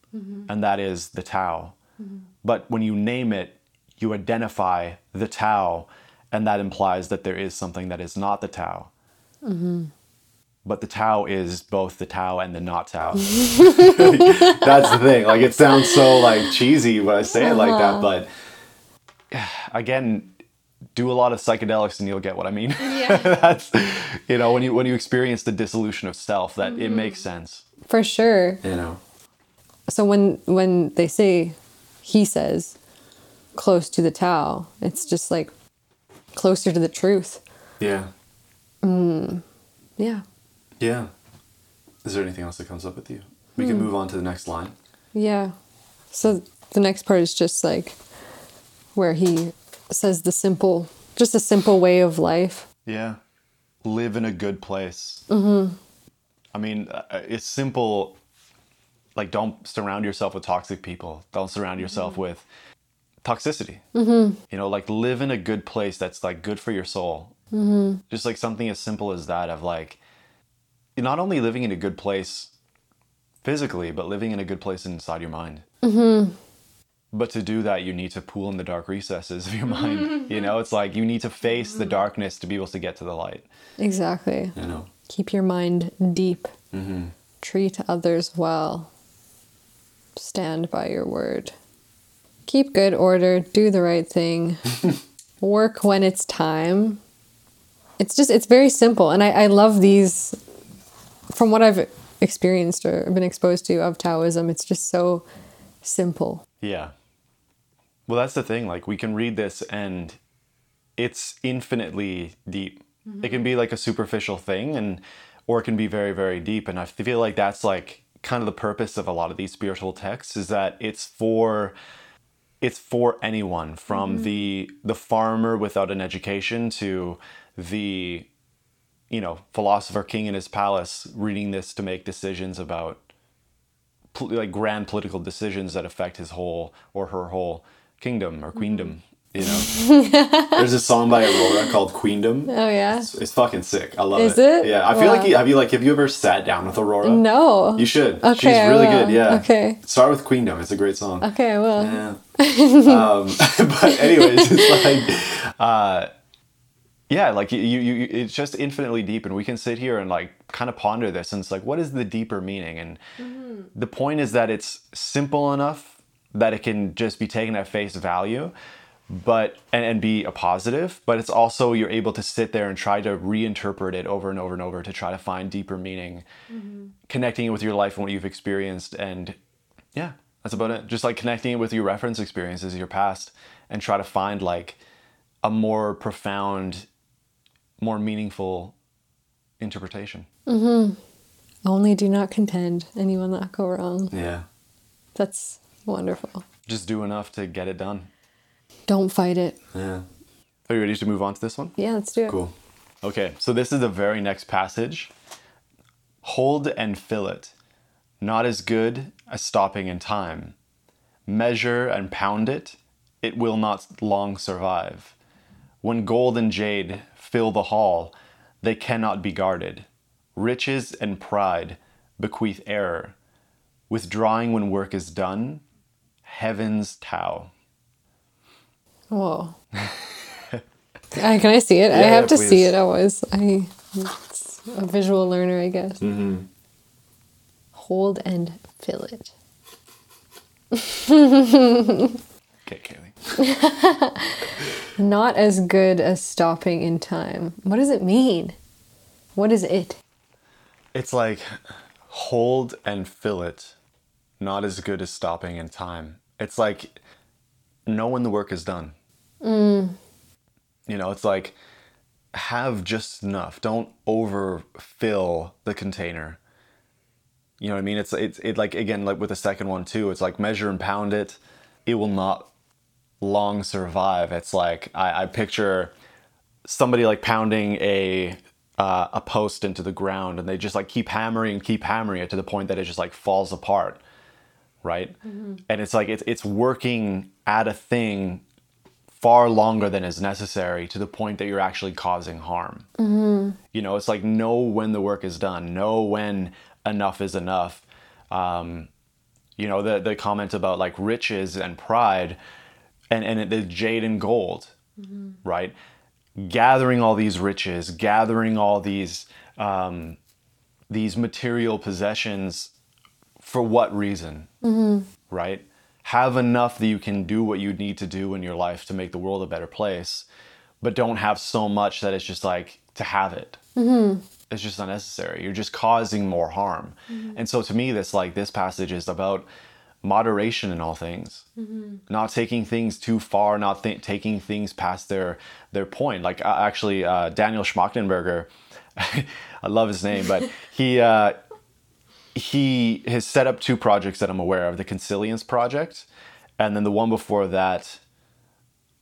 And that is the Tao. But when you name it, you identify the Tao, and that implies that there is something that is not the Tao. But the Tao is both the Tao and the not Tao. That's the thing. Like it sounds so like cheesy when I say it like that, uh-huh. but again, do a lot of psychedelics and you'll get what I mean. Yeah. That's you know when you when you experience the dissolution of self, that it mm-hmm. makes sense. For sure. You know. So when when they say he says close to the Tao, it's just like closer to the truth. Yeah. Mm, yeah. Yeah. Is there anything else that comes up with you? We can move on to the next line. Yeah. So the next part is just like where he says the simple, just a simple way of life. Yeah. Live in a good place. Mm-hmm. I mean, uh, it's simple. Like, don't surround yourself with toxic people. Don't surround yourself with toxicity. Mm-hmm. You know, like live in a good place that's like good for your soul. Mm-hmm. Just like something as simple as that of like, you're not only living in a good place physically, but living in a good place inside your mind. Mm-hmm. But to do that, you need to pool in the dark recesses of your mind. Mm-hmm. You know, it's like you need to face the darkness to be able to get to the light. Exactly. You know? Keep your mind deep. Mm-hmm. Treat others well. Stand by your word. Keep good order. Do the right thing. Work when it's time. It's just, it's very simple. And I, I love these, from what I've experienced or been exposed to of Taoism, it's just so simple. Yeah. Well, that's the thing. Like, we can read this and it's infinitely deep. It can be like a superficial thing, and or it can be very, very deep. And I feel like that's like kind of the purpose of a lot of these spiritual texts is that it's for it's for anyone from mm-hmm. the the farmer without an education to the you know philosopher king in his palace reading this to make decisions about like grand political decisions that affect his whole or her whole kingdom or queendom. You know, there's a song by Aurora called Queendom. Oh, yeah? It's, it's fucking sick. I love Is it. it? Yeah, I feel Wow. like you, have you like have you ever sat down with Aurora? No. You should. Okay, She's I really will. good. Yeah. Okay. Start with Queendom. It's a great song. Okay, I will. Yeah. um, but anyways, it's like, uh, yeah, like you, you, you, it's just infinitely deep, and we can sit here and like kind of ponder this, and it's like, what is the deeper meaning? And mm-hmm. the point is that it's simple enough that it can just be taken at face value, but and, and be a positive. But it's also you're able to sit there and try to reinterpret it over and over and over to try to find deeper meaning, mm-hmm. connecting it with your life and what you've experienced, and yeah, that's about it. Just like connecting it with your reference experiences, your past, and try to find like a more profound, more meaningful interpretation. Mm-hmm. Only do not contend, and you will not go wrong. Yeah. That's wonderful. Just do enough to get it done. Don't fight it. Yeah. Are you ready to move on to this one? Yeah, let's do it. Cool. Okay, so this is the very next passage. Hold and fill it, not as good as stopping in time. Measure and pound it, it will not long survive. When gold and jade fill the hall, they cannot be guarded. Riches and pride bequeath error. Withdrawing when work is done, heaven's Tao. Whoa. I, can I see it? I Yeah, have to please. see it always. I it's a visual learner, I guess. Mm-hmm. Hold and fill it. Okay. Not as good as stopping in time. What does it mean? What is it? It's like hold and fill it, not as good as stopping in time. It's like know when the work is done. Mm. You know, it's like have just enough. Don't overfill the container. You know what I mean? It's it's it like again like with the second one too. It's like measure and pound it. It will not long survive. It's like I, I picture somebody like pounding a uh, a post into the ground, and they just like keep hammering, keep hammering it to the point that it just like falls apart, right? And it's like it's it's working at a thing far longer than is necessary to the point that you're actually causing harm. You know, it's like know when the work is done, know when enough is enough. Um, you know, the the comment about like riches and pride, and and the jade and gold, right? Gathering all these riches, gathering all these um, these material possessions, for what reason? Right? Have enough that you can do what you need to do in your life to make the world a better place, but don't have so much that it's just like to have it it's just unnecessary you're just causing more harm and so to me this like this passage is about moderation in all things not taking things too far not th- taking things past their their point like uh, actually uh, daniel schmachtenberger i love his name but he uh, he has set up two projects that i'm aware of the consilience project and then the one before that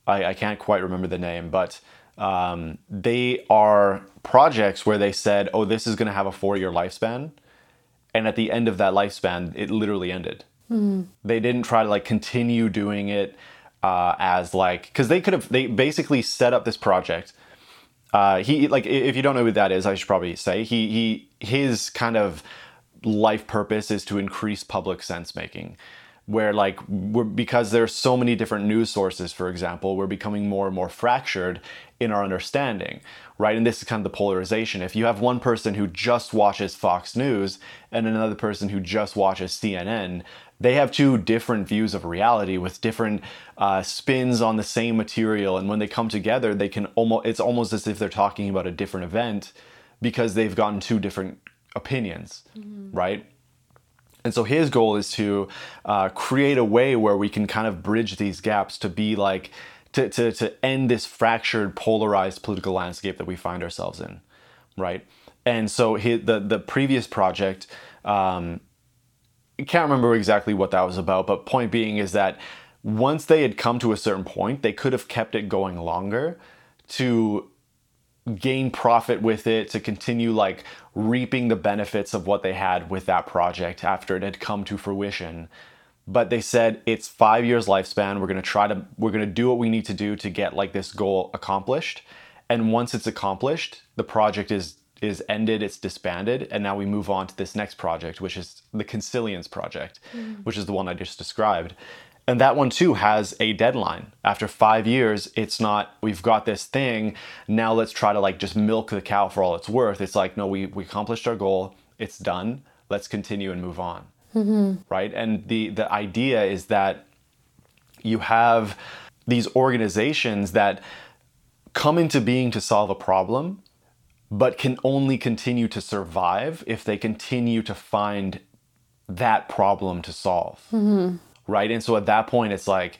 I, I can't quite remember the name, but um, they are projects where they said, oh, this is going to have a four year lifespan. And at the end of that lifespan, it literally ended. They didn't try to like continue doing it uh, as like, because they could have, they basically set up this project. Uh, he like if you don't know who that is, I should probably say he he his kind of life purpose is to increase public sense making where like we're because there's so many different news sources for example we're becoming more and more fractured in our understanding right? And this is kind of the polarization. If you have one person who just watches fox news and another person who just watches cnn they have two different views of reality with different uh, spins on the same material. And when they come together they can almost it's almost as if they're talking about a different event because they've gotten two different opinions right? And so his goal is to uh, create a way where we can kind of bridge these gaps to be like, to, to, to end this fractured, polarized political landscape that we find ourselves in, right? And so he, the, the previous project, um, can't remember exactly what that was about, but point being is that once they had come to a certain point, they could have kept it going longer to gain profit with it to continue like reaping the benefits of what they had with that project after it had come to fruition. But they said it's five years lifespan. We're to try to we're to do what we need to do to get like this goal accomplished. And once it's accomplished the project is is ended it's disbanded and now we move on to this next project which is the consilience project mm. which is the one i just described. And that one too has a deadline. After five years it's not we've got this thing now let's try to like just milk the cow for all it's worth. It's like no we, we accomplished our goal it's done let's continue and move on. Mm-hmm. Right? And the the idea is that you have these organizations that come into being to solve a problem but can only continue to survive if they continue to find that problem to solve mm-hmm. right and so at that point it's like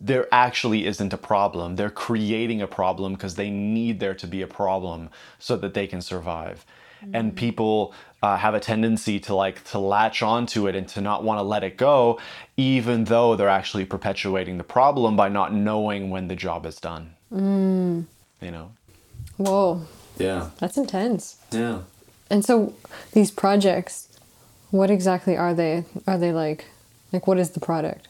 there actually isn't a problem. They're creating a problem because they need there to be a problem so that they can survive. Mm. And people uh, have a tendency to like to latch onto it and to not want to let it go, even though they're actually perpetuating the problem by not knowing when the job is done. Mm. You know? Whoa, Yeah. that's intense. Yeah. And so these projects, what exactly are they? Are they like, like what is the product?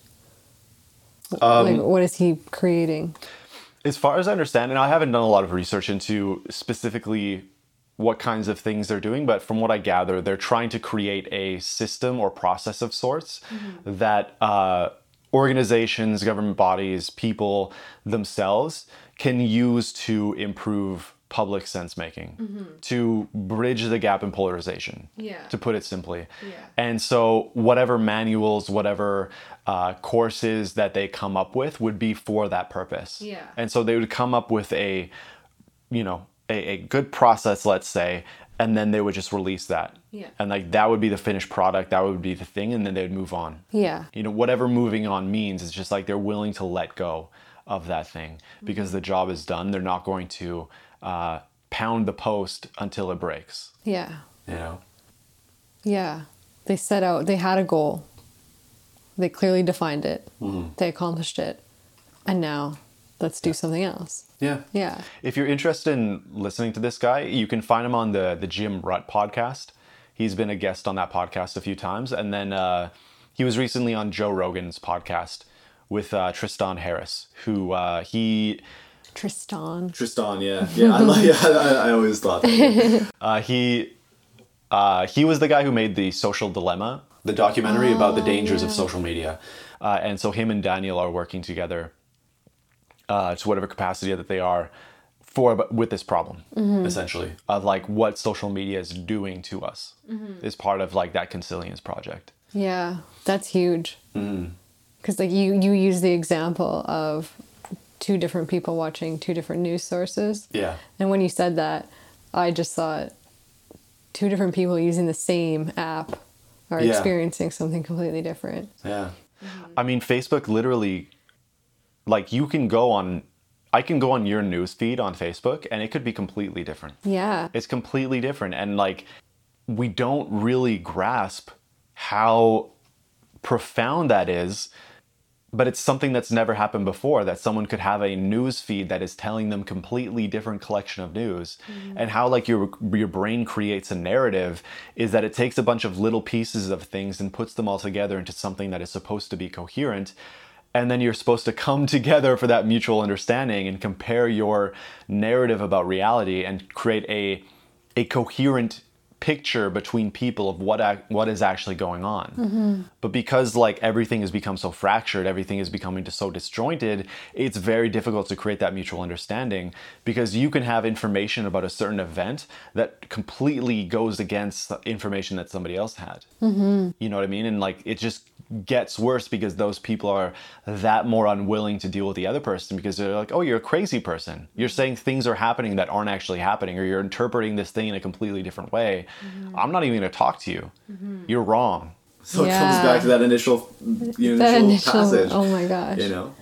like what is he creating? As far as I understand, and I haven't done a lot of research into specifically what kinds of things they're doing, but from what I gather, they're trying to create a system or process of sorts that uh, organizations, government bodies, people themselves can use to improve public sense making, to bridge the gap in polarization, Yeah. to put it simply. Yeah. And so, whatever manuals, whatever uh, courses that they come up with would be for that purpose. Yeah. And so, they would come up with a, you know, a, a good process, let's say, and then they would just release that. Yeah. And like that would be the finished product, that would be the thing, and then they'd move on. Yeah. You know, whatever moving on means, it's just like they're willing to let go of that thing because the job is done. They're not going to uh, pound the post until it breaks. Yeah. You know? Yeah. They set out, they had a goal. They clearly defined it. They accomplished it. And now let's do something else. Yeah. Yeah. If you're interested in listening to this guy, you can find him on the the Jim Rutt podcast. He's been a guest on that podcast a few times, and then uh, he was recently on Joe Rogan's podcast with uh, Tristan Harris, who uh, he Tristan. Tristan, yeah, yeah, I, like, yeah, I, I always thought that. uh, he uh, he was the guy who made the Social Dilemma, the documentary about the dangers of social media, uh, and so him and Daniel are working together uh, to whatever capacity that they are for with this problem essentially of like what social media is doing to us is part of like that consilience project Yeah. That's huge. Because like you, you use the example of two different people watching two different news sources. yeah And when you said that, I just thought two different people using the same app are Yeah. experiencing something completely different. Yeah. Mm-hmm. I mean, Facebook literally, like, you can go on, I can go on your news feed on Facebook and it could be completely different. Yeah. It's completely different. And, like, we don't really grasp how profound that is. But it's something that's never happened before that someone could have a news feed that is telling them completely different collection of news. Mm-hmm. And how like your your brain creates a narrative is that it takes a bunch of little pieces of things and puts them all together into something that is supposed to be coherent. And then you're supposed to come together for that mutual understanding and compare your narrative about reality and create a a coherent picture between people of what ac- what is actually going on. Mm-hmm. But because like everything has become so fractured, everything is becoming just so disjointed, it's very difficult to create that mutual understanding because you can have information about a certain event that completely goes against the information that somebody else had. Mm-hmm. You know what I mean? And like it just gets worse because those people are that more unwilling to deal with the other person because they're like, "Oh, you're a crazy person. You're saying things are happening that aren't actually happening or you're interpreting this thing in a completely different way. Mm-hmm. I'm not even going to talk to you. Mm-hmm. You're wrong." So it comes back to that initial, the initial, That initial, passage. oh my gosh. You know,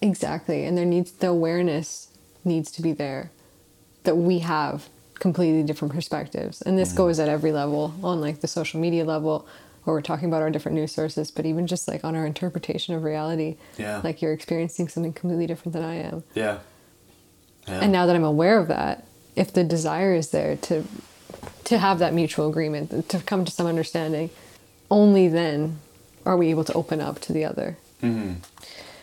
Exactly. And there needs the awareness needs to be there that we have completely different perspectives. And this mm-hmm. goes at every level on like the social media level where we're talking about our different news sources, but even just like on our interpretation of reality. Yeah. Like you're experiencing something completely different than I am. yeah, yeah, And now that I'm aware of that, if the desire is there to to have that mutual agreement, to come to some understanding, only then are we able to open up to the other. Mm-hmm.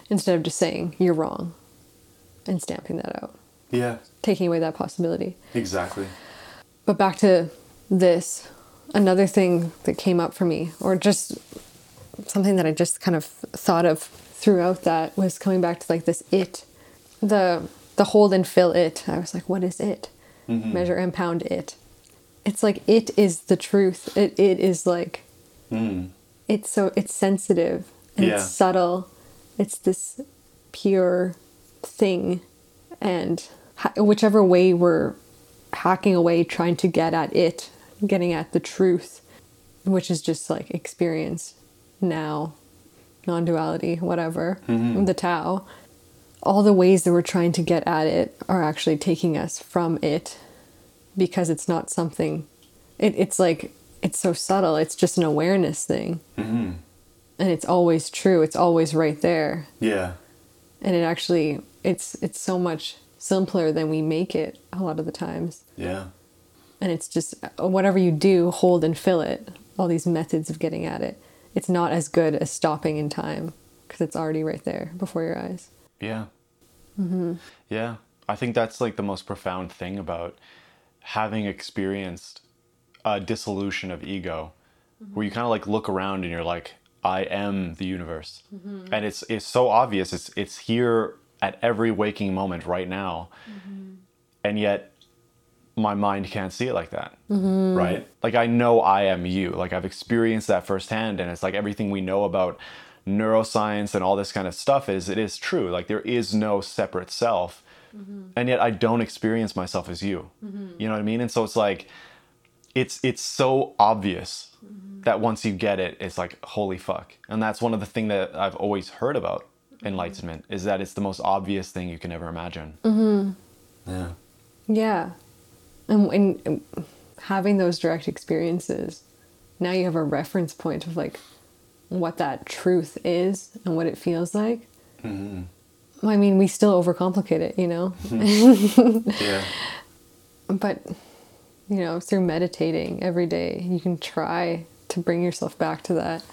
Instead of just saying you're wrong and stamping that out, Yeah, taking away that possibility. exactly. But back to this, another thing that came up for me, or just something that I just kind of thought of throughout that was coming back to like this it, the the hold and fill it. I was like, what is it? Mm-hmm. Measure and pound it. It's like it is the truth. It it is like hmm. it's so it's sensitive and Yeah. it's subtle. It's this pure thing, and ha- whichever way we're hacking away, trying to get at it, getting at the truth, which is just like experience now, non-duality, whatever, mm-hmm. the Tao, all the ways that we're trying to get at it are actually taking us from it because it's not something it, it's like it's so subtle it's just an awareness thing Mm-hmm. and it's always true it's always right there Yeah. and it actually it's it's so much simpler than we make it a lot of the times Yeah. and it's just whatever you do hold and fill it all these methods of getting at it it's not as good as stopping in time because it's already right there before your eyes Yeah. mm-hmm. Yeah. I think that's like the most profound thing about having experienced a dissolution of ego, where you kind of like look around and you're like, I am the universe. Mm-hmm. And it's it's so obvious. It's it's here at every waking moment right now. Mm-hmm. And yet my mind can't see it like that. Mm-hmm. Right? Like I know I am you. Like I've experienced that firsthand and it's like everything we know about neuroscience and all this kind of stuff is it is true. Like there is no separate self. Mm-hmm. And yet I don't experience myself as you. Mm-hmm. You know what I mean? And so it's like it's it's so obvious mm-hmm. that once you get it, it's like holy fuck. And that's one of the things that I've always heard about enlightenment is that it's the most obvious thing you can ever imagine. Yeah. Yeah. And, and and having those direct experiences, now you have a reference point of like what that truth is and what it feels like. I mean, we still overcomplicate it, you know? Mm-hmm. Yeah. but, you know, through meditating every day, you can try to bring yourself back to that.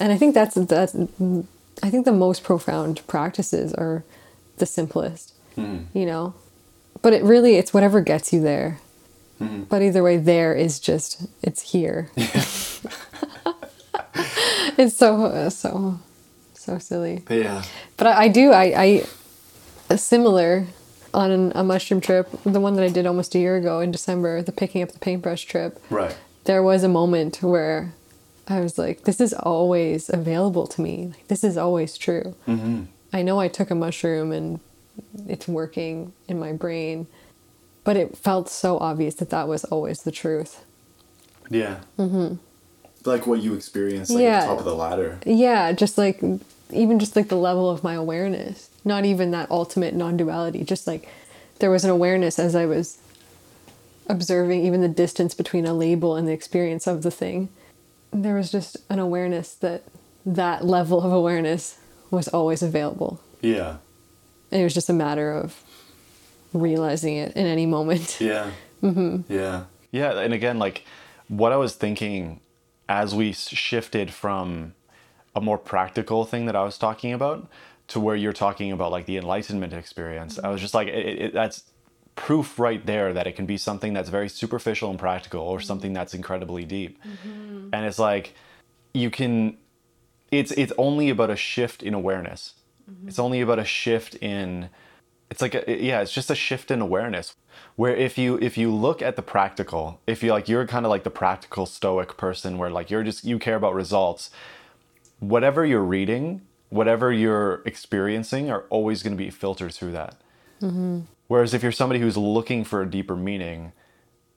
And I think that's, that's, I think the most profound practices are the simplest, mm-hmm. you know? But it really, it's whatever gets you there. Mm-hmm. But either way, there is just, it's here. it's so, so, so silly. Yeah. But I, I do. I, I a similar on an, a mushroom trip, the one that I did almost a year ago in December, the picking up the paintbrush trip. Right. There was a moment where I was like, "This is always available to me. Like, this is always true." Mm-hmm. I know I took a mushroom and it's working in my brain, but it felt so obvious that that was always the truth. Yeah. Mm-hmm. Like what you experience like Yeah. at the top of the ladder. Yeah, just like even just like the level of my awareness, not even that ultimate non-duality, just like there was an awareness as I was observing even the distance between a label and the experience of the thing. There was just an awareness that that level of awareness was always available. Yeah. And it was just a matter of realizing it in any moment. Yeah. Mm-hmm. Yeah. Yeah, and again, like what I was thinking as we shifted from a more practical thing that I was talking about to where you're talking about like the enlightenment experience, I was just like, it, it, that's proof right there that it can be something that's very superficial and practical or something mm-hmm. that's incredibly deep. Mm-hmm. And it's like you can it's it's only about a shift in awareness. Mm-hmm. It's only about a shift in it's like a, yeah, it's just a shift in awareness where if you if you look at the practical, if you like you're kind of like the practical stoic person where like you're just you care about results, whatever you're reading, whatever you're experiencing are always going to be filtered through that. Mm-hmm. Whereas if you're somebody who's looking for a deeper meaning,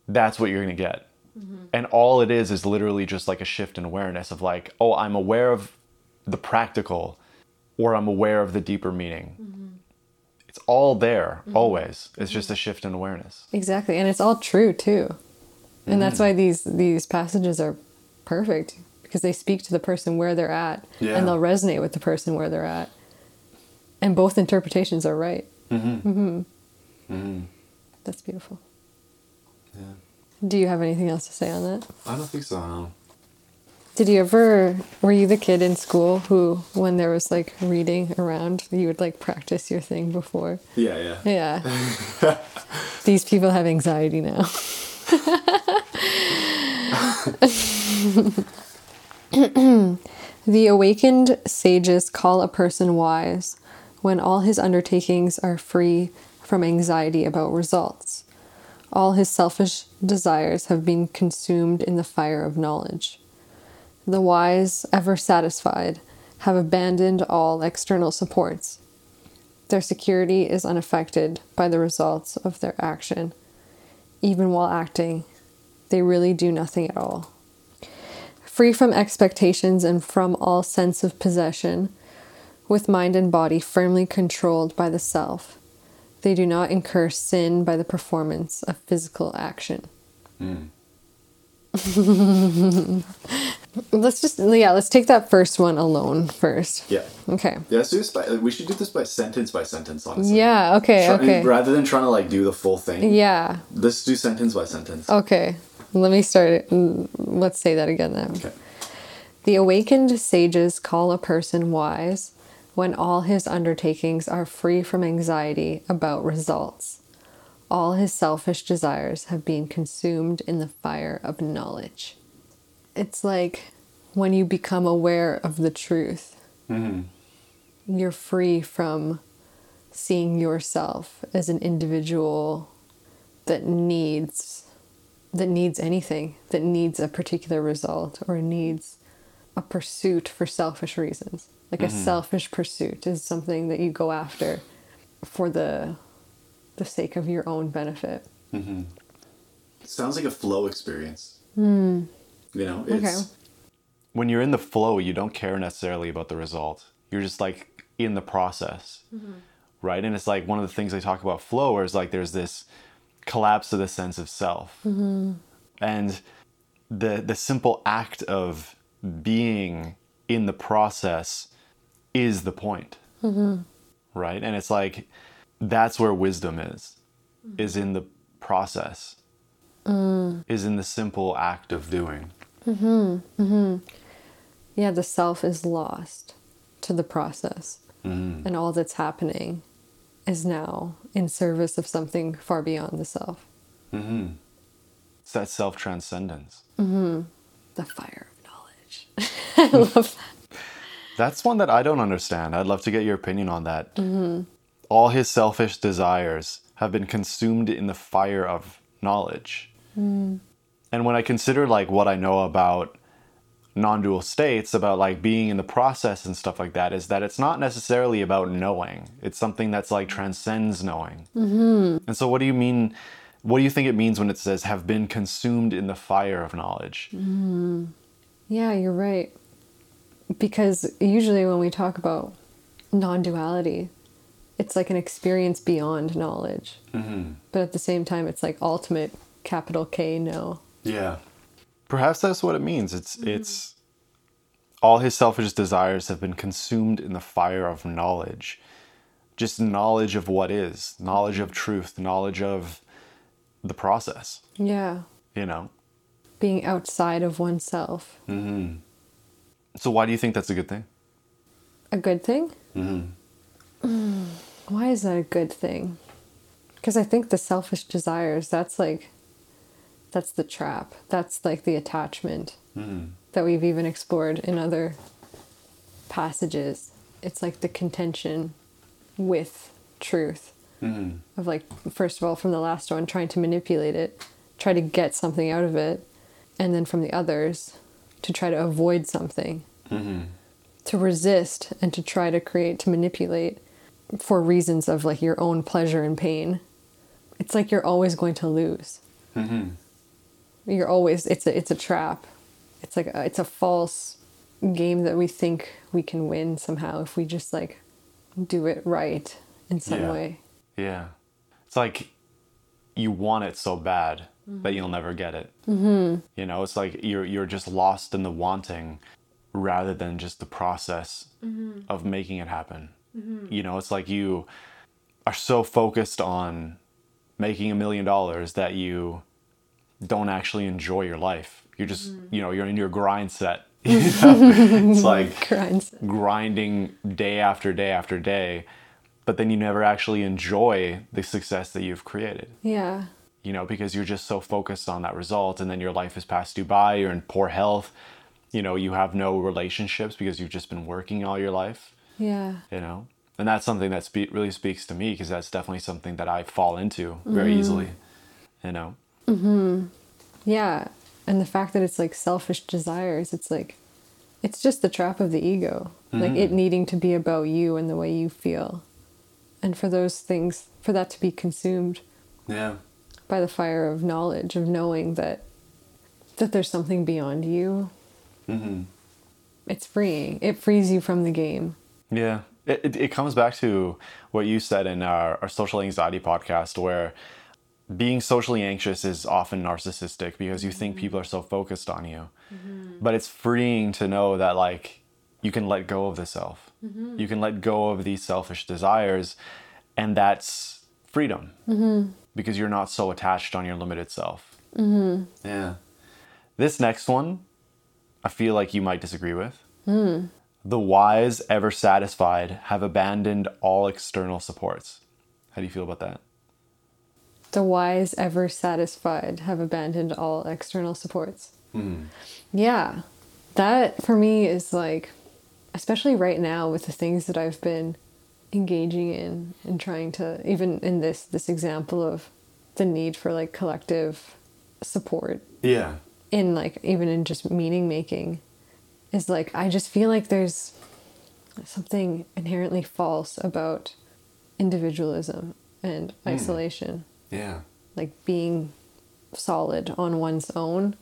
that's what you're going to get. Mm-hmm. And all it is is literally just like a shift in awareness of like, oh, I'm aware of the practical or I'm aware of the deeper meaning. Mm-hmm. It's all there, mm-hmm. always. It's mm-hmm. just a shift in awareness. Exactly, and it's all true too. And that's mm-hmm. why these these passages are perfect because they speak to the person where they're at Yeah. and they'll resonate with the person where they're at. And both interpretations are right. Mm-hmm. That's beautiful. Yeah. Do you have anything else to say on that? I don't think so. No. Did you ever were you the kid in school who when there was like reading around you would like practice your thing before? Yeah. Yeah. Yeah. These people have anxiety now. the awakened sages call a person wise when all his undertakings are free from anxiety about results. All his selfish desires have been consumed in the fire of knowledge. The wise, ever satisfied, have abandoned all external supports. Their security is unaffected by the results of their action. Even while acting, they really do nothing at all. free from expectations and from all sense of possession, with mind and body firmly controlled by the self. They do not incur sin by the performance of physical action. Hmm. let's just yeah, let's take that first one alone first. Yeah. Okay. Yeah, let's do this by, we should do this by sentence by sentence, honestly. Yeah, okay, Try- okay. Rather than trying to like do the full thing. Yeah. Let's do sentence by sentence. Okay. Let me start it. Mm, Let's say that again then. Okay. The awakened sages call a person wise when all his undertakings are free from anxiety about results. All his selfish desires have been consumed in the fire of knowledge. It's like when you become aware of the truth, mm-hmm. you're free from seeing yourself as an individual that needs that needs anything, that needs a particular result or needs a pursuit for selfish reasons. Like a mm-hmm. selfish pursuit is something that you go after for the the sake of your own benefit. It sounds like a flow experience. Hmm. You know, it's Okay. when you're in the flow, you don't care necessarily about the result. You're just like in the process, mm-hmm. right? And it's like one of the things I talk about flow, is like there's this collapse of the sense of self, mm-hmm. and the the simple act of being in the process is the point, mm-hmm. right? And it's like that's where wisdom is, is in the process, mm. is in the simple act of doing. Yeah, the self is lost to the process. And all that's happening is now in service of something far beyond the self. Hmm. It's that self transcendence. Hmm. The fire of knowledge. I love that. That's one that I don't understand. I'd love to get your opinion on that. Hmm. All his selfish desires have been consumed in the fire of knowledge. And when I consider like what I know about non-dual states about like being in the process and stuff like that is that it's not necessarily about knowing it's something that's like transcends knowing mm-hmm. and so what do you mean what do you think it means when it says have been consumed in the fire of knowledge mm-hmm. Yeah, you're right. Because usually when we talk about non duality, it's like an experience beyond knowledge. Mm-hmm. But at the same time, it's like ultimate capital K know. Yeah. Perhaps that's what it means. It's mm-hmm. it's all his selfish desires have been consumed in the fire of knowledge. Just knowledge of what is, knowledge of truth, knowledge of the process, Yeah. you know. Being outside of oneself. Mm-hmm. So why do you think that's a good thing? A good thing? Mm-hmm. Mm, why is that a good thing? Because I think the selfish desires, that's like, that's the trap. That's like the attachment hmm. that we've even explored in other passages. It's like the contention with truth. Hmm. Of like, first of all, from the last one, trying to manipulate it, try to get something out of it, and then from the others, to try to avoid something hmm. to resist and to try to create to manipulate for reasons of like your own pleasure and pain it's like you're always going to lose you're always it's a it's a trap it's like a, it's a false game that we think we can win somehow if we just like do it right in some Yeah. way Yeah. It's like you want it so bad that mm-hmm. you'll never get it. Mm-hmm. You know, it's like you're you're just lost in the wanting rather than just the process mm-hmm. of making it happen. Mm-hmm. You know, it's like you are so focused on making a million dollars that you don't actually enjoy your life. You're just, mm. you know, you're in your grind set. You know? it's like grinding day after day after day, but then you never actually enjoy the success that you've created, yeah you know, because you're just so focused on that result. And then your life has passed you by, you're in poor health, you know, you have no relationships because you've just been working all your life, yeah you know. And that's something that spe- really speaks to me because that's definitely something that I fall into very mm. easily, you know. Yeah. And the fact that it's like selfish desires, it's like, it's just the trap of the ego. Like it needing to be about you and the way you feel. And for those things, for that to be consumed Yeah. by the fire of knowledge, of knowing that that there's something beyond you Hmm. It's freeing. It frees you from the game. Yeah. It, it, it comes back to what you said in our, our social anxiety podcast, where being socially anxious is often narcissistic because you think people are so mm-hmm. focused on you. Mm-hmm. But it's freeing to know that, like, you can let go of the self. Mm-hmm. You can let go of these selfish desires, and that's freedom because you're not so attached on your limited self. Yeah. This next one, I feel like you might disagree with. Hmm. The wise, ever satisfied, have abandoned all external supports. How do you feel about that? The wise, ever satisfied, have abandoned all external supports. Hmm. Yeah. That for me is like, especially right now with the things that I've been engaging in and trying to, even in this this example of the need for like collective support Yeah. in like even in just meaning making is like I just feel like there's something inherently false about individualism and hmm. isolation Yeah. like being solid on one's own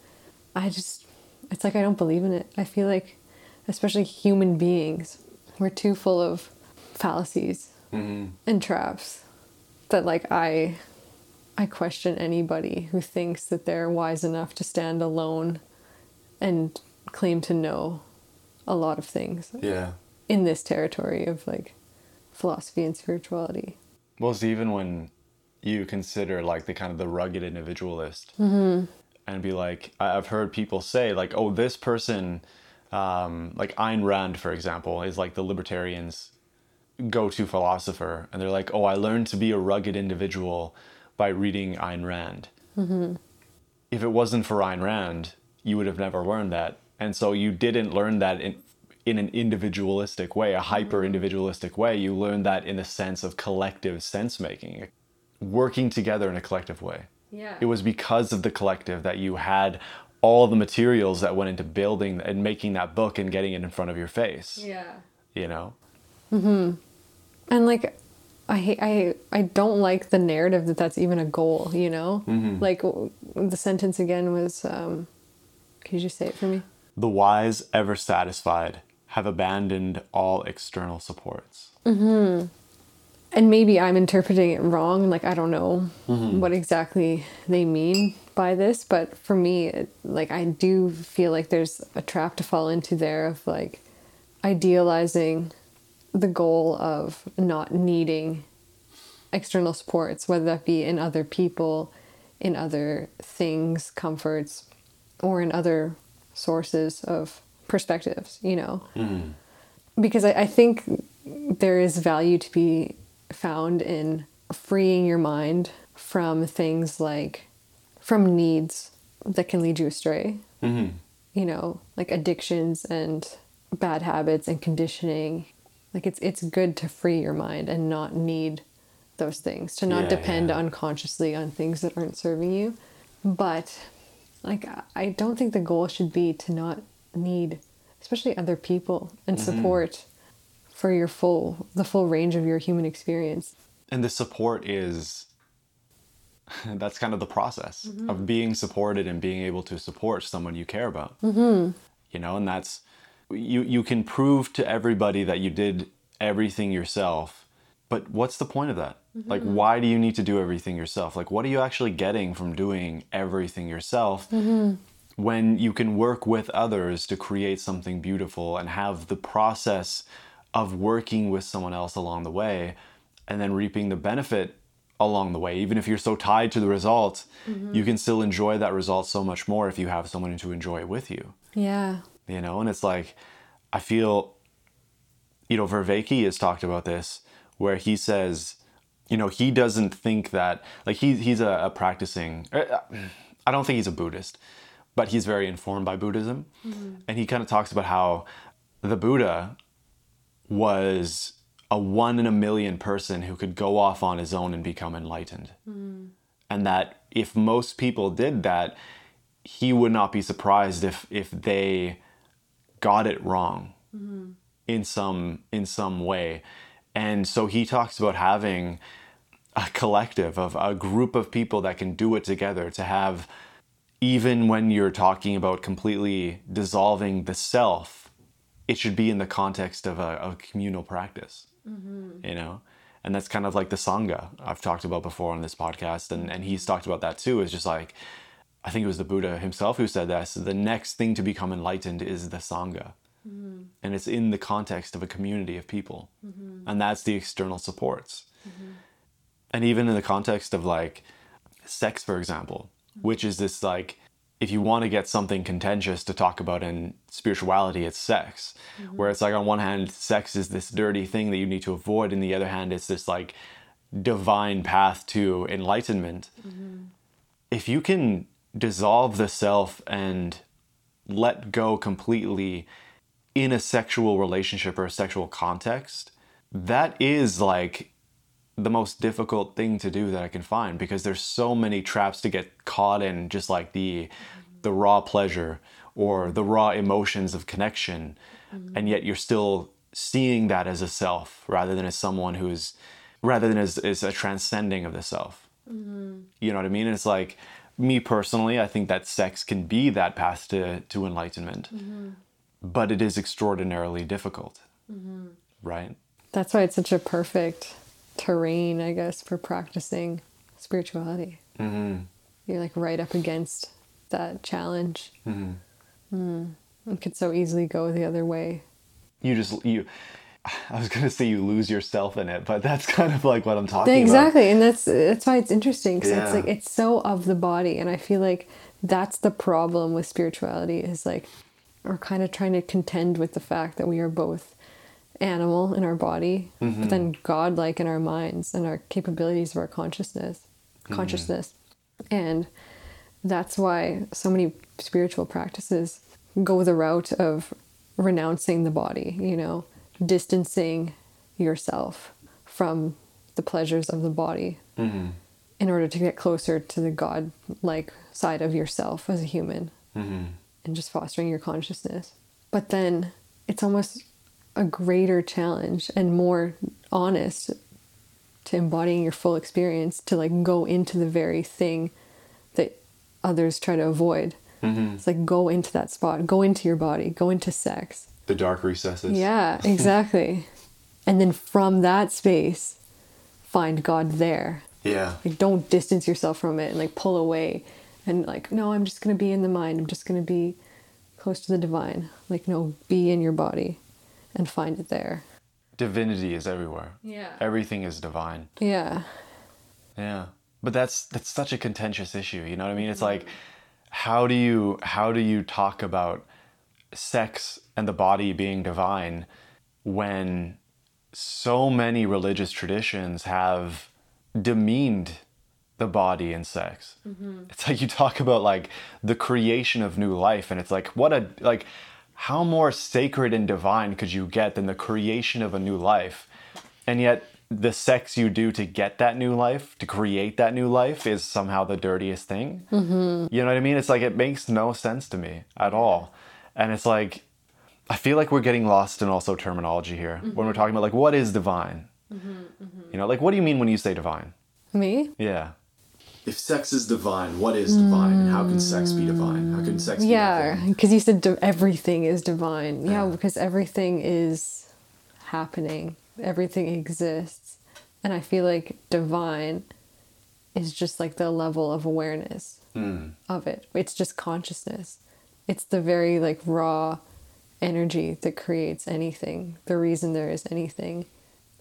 i just it's like i don't believe in it i feel like especially human beings we're too full of fallacies mm-hmm. and traps that like i i question anybody who thinks that they're wise enough to stand alone and claim to know a lot of things Yeah. in this territory of like philosophy and spirituality Well, it's even when you consider like the kind of the rugged individualist and be like, I've heard people say like, oh, this person, um, like Ayn Rand, for example, is like the libertarians' go-to philosopher, and they're like, oh, I learned to be a rugged individual by reading Ayn Rand. If it wasn't for Ayn Rand, you would have never learned that, and so you didn't learn that in in an individualistic way, a hyper individualistic way. You learned that in a sense of collective sense making, working together in a collective way. Yeah. It was because of the collective that you had all the materials that went into building and making that book and getting it in front of your face. yeah You know? Mm-hmm. And like I I I don't like the narrative that that's even a goal. You know, Mm-hmm. like the sentence again was. um Could you just say it for me? The wise, ever satisfied, have abandoned all external supports. And maybe I'm interpreting it wrong. Like I don't know mm-hmm. what exactly they mean by this, but for me, it, like I do feel like there's a trap to fall into there of like idealizing the goal of not needing external supports, whether that be in other people, in other things, comforts, or in other sources of perspectives, you know? Mm-hmm. Because I, I think there is value to be found in freeing your mind from things like, from needs that can lead you astray, mm-hmm. you know, like addictions and bad habits and conditioning. Like it's it's good to free your mind and not need those things, to not Yeah, depend yeah. unconsciously on things that aren't serving you. But like I- I don't think the goal should be to not need especially other people and mm-hmm. support for your full the full range of your human experience. And the support is that's kind of the process mm-hmm. of being supported and being able to support someone you care about. Mm-hmm. You know, and that's you you can prove to everybody that you did everything yourself, but what's the point of that? Mm-hmm. Like why do you need to do everything yourself? Like what are you actually getting from doing everything yourself? Mm-hmm. when you can work with others to create something beautiful and have the process of working with someone else along the way and then reaping the benefit along the way. Even if you're so tied to the result you can still enjoy that result so much more if you have someone to enjoy it with you. Yeah. you know and it's like i feel you know Vervaeke has talked about this where he says you know he doesn't think that like he, he's a, a practicing uh, i don't think he's a buddhist but he's very informed by buddhism. And he kind of talks about how the buddha was a one in a million person who could go off on his own and become enlightened. Hmm. And that if most people did that he would not be surprised if if they got it wrong mm-hmm. in some in some way. And so he talks about having a collective of a group of people that can do it together to have even when you're talking about completely dissolving the self, it should be in the context of a, a communal practice, mm-hmm. you know? And that's kind of like the Sangha I've talked about before on this podcast. And, and he's talked about that too. Is just like, I think it was the Buddha himself who said that. So the next thing to become enlightened is the Sangha. Mm-hmm. And it's in the context of a community of people. Mm-hmm. And that's the external supports. And even in the context of like sex, for example, which is this like, if you want to get something contentious to talk about in spirituality, it's sex. Mm-hmm. Where it's like, on one hand, sex is this dirty thing that you need to avoid, and the other hand, it's this like divine path to enlightenment. Mm-hmm. If you can dissolve the self and let go completely in a sexual relationship or a sexual context, that is like the most difficult thing to do that I can find because there's so many traps to get caught in just like the the raw pleasure or the raw emotions of connection. Mm-hmm. And yet you're still seeing that as a self rather than as someone who's rather than as, as a transcending of the self. Mm-hmm. You know what i mean? And it's like me personally i think that sex can be that path to, to enlightenment. Mm-hmm. But it is extraordinarily difficult. Right? That's why it's such a perfect terrain, I guess, for practicing spirituality. Mm-hmm. You're like right up against that challenge. Mm. It could so easily go the other way. you just you i was going to say you lose yourself in it but that's kind of like what i'm talking about exactly and that's that's why it's interesting because it's like it's so of the body and i feel like that's the problem with spirituality is like we're kind of trying to contend with the fact that we are both animal in our body but then mm-hmm. godlike in our minds and our capabilities of our consciousness mm-hmm. consciousness. And that's why so many spiritual practices go the route of renouncing the body, you know, distancing yourself from the pleasures of the body mm-hmm. in order to get closer to the God like side of yourself as a human and just fostering your consciousness. But then it's almost a greater challenge and more honest to embodying your full experience to like go into the very thing that others try to avoid. Mm-hmm. It's like go into that spot, go into your body, go into sex. the dark recesses Yeah, exactly. and then from that space, find God there. yeah Like don't distance yourself from it and like pull away and like, no, I'm just gonna be in the mind. I'm just gonna be close to the divine. Like, no, be in your body and find it there. divinity is everywhere Yeah. everything is divine Yeah. Yeah. But that's that's such a contentious issue, you know what I mean? It's like how do you how do you talk about sex and the body being divine when so many religious traditions have demeaned the body and sex? Mm-hmm. It's like you talk about like the creation of new life and it's like what a like how more sacred and divine could you get than the creation of a new life? And yet the sex you do to get that new life, to create that new life, is somehow the dirtiest thing. Mm-hmm. You know what I mean? It's like it makes no sense to me at all. And it's like I feel like we're getting lost in also terminology here when we're mm-hmm. talking about like what is divine. Mm-hmm, mm-hmm. You know, like what do you mean when you say divine? Me? Yeah. If sex is divine, what is divine, and how can sex be divine? How can sex be Yeah, because you said di- everything is divine. Yeah, because everything is happening, everything exists. And I feel like divine is just like the level of awareness hmm. of it. It's just consciousness. It's the very like raw energy that creates anything, the reason there is anything.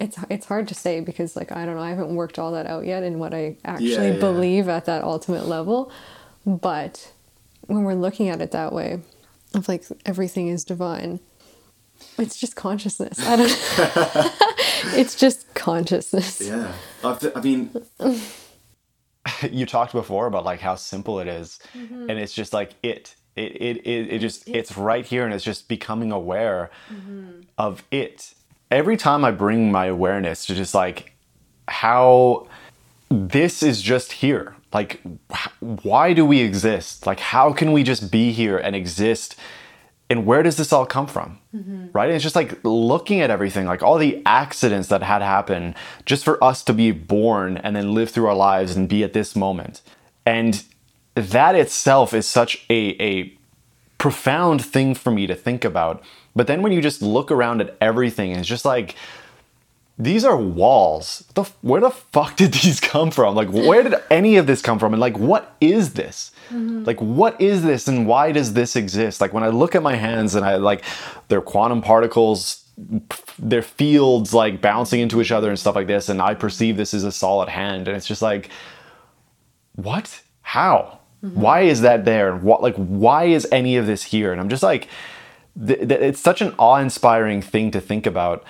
It's it's hard to say because like I don't know, I haven't worked all that out yet in what I actually yeah. believe at that ultimate level. But when we're looking at it that way, of like everything is divine, it's just consciousness. I don't. it's just consciousness. Yeah. I mean, you talked before about like how simple it is, mm-hmm. and it's just like it it it it, it just it's right here and it's just becoming aware mm-hmm. of it every time i bring my awareness to just like how this is just here like why do we exist? Like how can we just be here and exist? And where does this all come from? Mm-hmm. Right? It's just like looking at everything like all the accidents that had happened just for us to be born and then live through our lives and be at this moment. And that itself is such a, a profound thing for me to think about. But then when you just look around at everything, it's just like, these are walls. The, where the fuck did these come from? Like, where did any of this come from? And like, what is this? Mm-hmm. Like, what is this and why does this exist? Like, when I look at my hands and I like, they're quantum particles, they're fields like bouncing into each other and stuff like this. And I perceive this as a solid hand. And it's just like, what? How? Mm-hmm. Why is that there? And what, like, why is any of this here? And I'm just like, th- th- it's such an awe-inspiring thing to think about.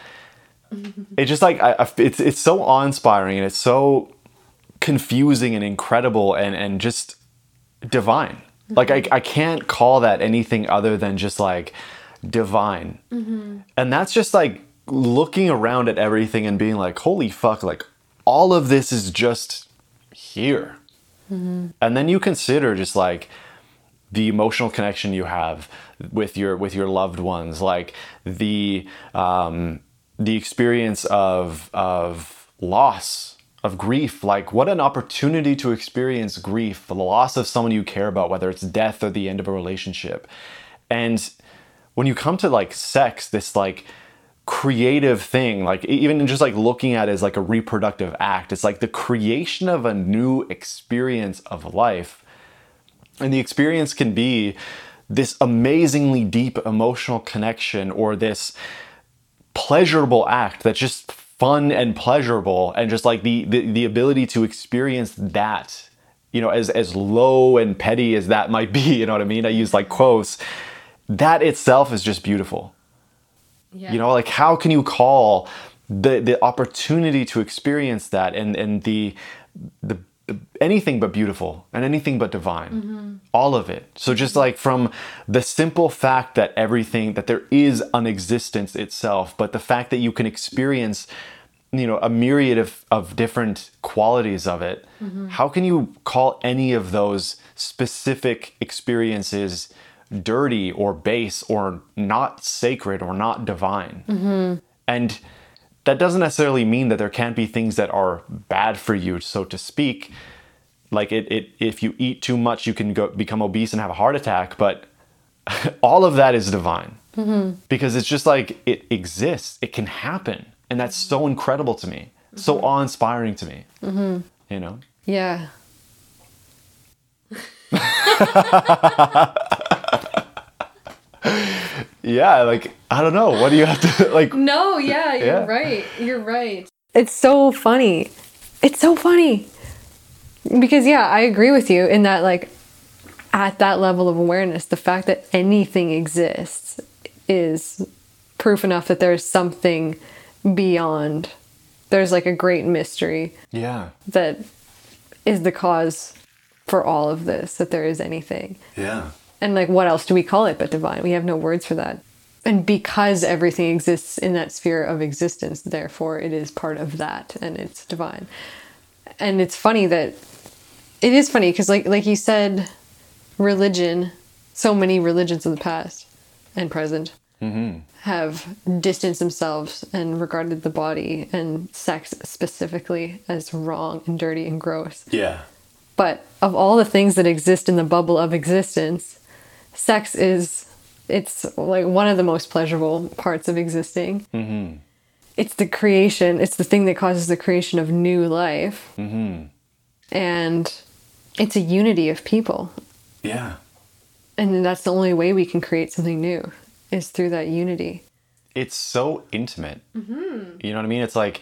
It's just like I, I- it's it's so awe-inspiring and it's so confusing and incredible and and just divine. Mm-hmm. Like I, I can't call that anything other than just like divine. Mm-hmm. And that's just like looking around at everything and being like holy fuck like all of this is just here. Mm-hmm. And then you consider just like the emotional connection you have with your with your loved ones like the um the experience of of loss of grief. Like what an opportunity to experience grief the loss of someone you care about whether it's death or the end of a relationship. And when you come to like sex this like creative thing like even just like looking at it as like a reproductive act it's like the creation of a new experience of life. And the experience can be this amazingly deep emotional connection or this pleasurable act that's just fun and pleasurable and just like the the, the ability to experience that you know as as low and petty as that might be you know what i mean? I use like quotes. That itself is just beautiful. Yeah. you know like how can you call the the opportunity to experience that and and the the anything but beautiful and anything but divine. Mm-hmm. All of it. So just like from the simple fact that everything that there is an existence itself but the fact that you can experience you know a myriad of, of different qualities of it mm-hmm. how can you call any of those specific experiences dirty or base or not sacred or not divine? Mm-hmm. And that doesn't necessarily mean that there can't be things that are bad for you, so to speak. Like it, it if you eat too much, you can go become obese and have a heart attack. But all of that is divine mm-hmm. because it's just like it exists. It can happen, and that's so incredible to me, so mm-hmm. awe-inspiring to me. Mm-hmm. You know. Yeah. Yeah, like I don't know. What do you have to like? No, yeah, you're Yeah. right. You're right. It's so funny. It's so funny. Because yeah, I agree with you in that like at that level of awareness, the fact that anything exists is proof enough that there's something beyond. There's like a great mystery Yeah. that is the cause for all of this, that there is anything. Yeah. And like, what else do we call it but divine? We have no words for that. And because everything exists in that sphere of existence, therefore it is part of that and it's divine. And it's funny that it is funny because, like, like you said, religion, so many religions of the past and present mm-hmm. have distanced themselves and regarded the body and sex specifically as wrong and dirty and gross. Yeah. But of all the things that exist in the bubble of existence, sex is it's like one of the most pleasurable parts of existing. Mm-hmm. It's the creation. It's the thing that causes the creation of new life, mm-hmm. and it's a unity of people. Yeah. And that's the only way we can create something new is through that unity. it's so intimate. You know what I mean? It's like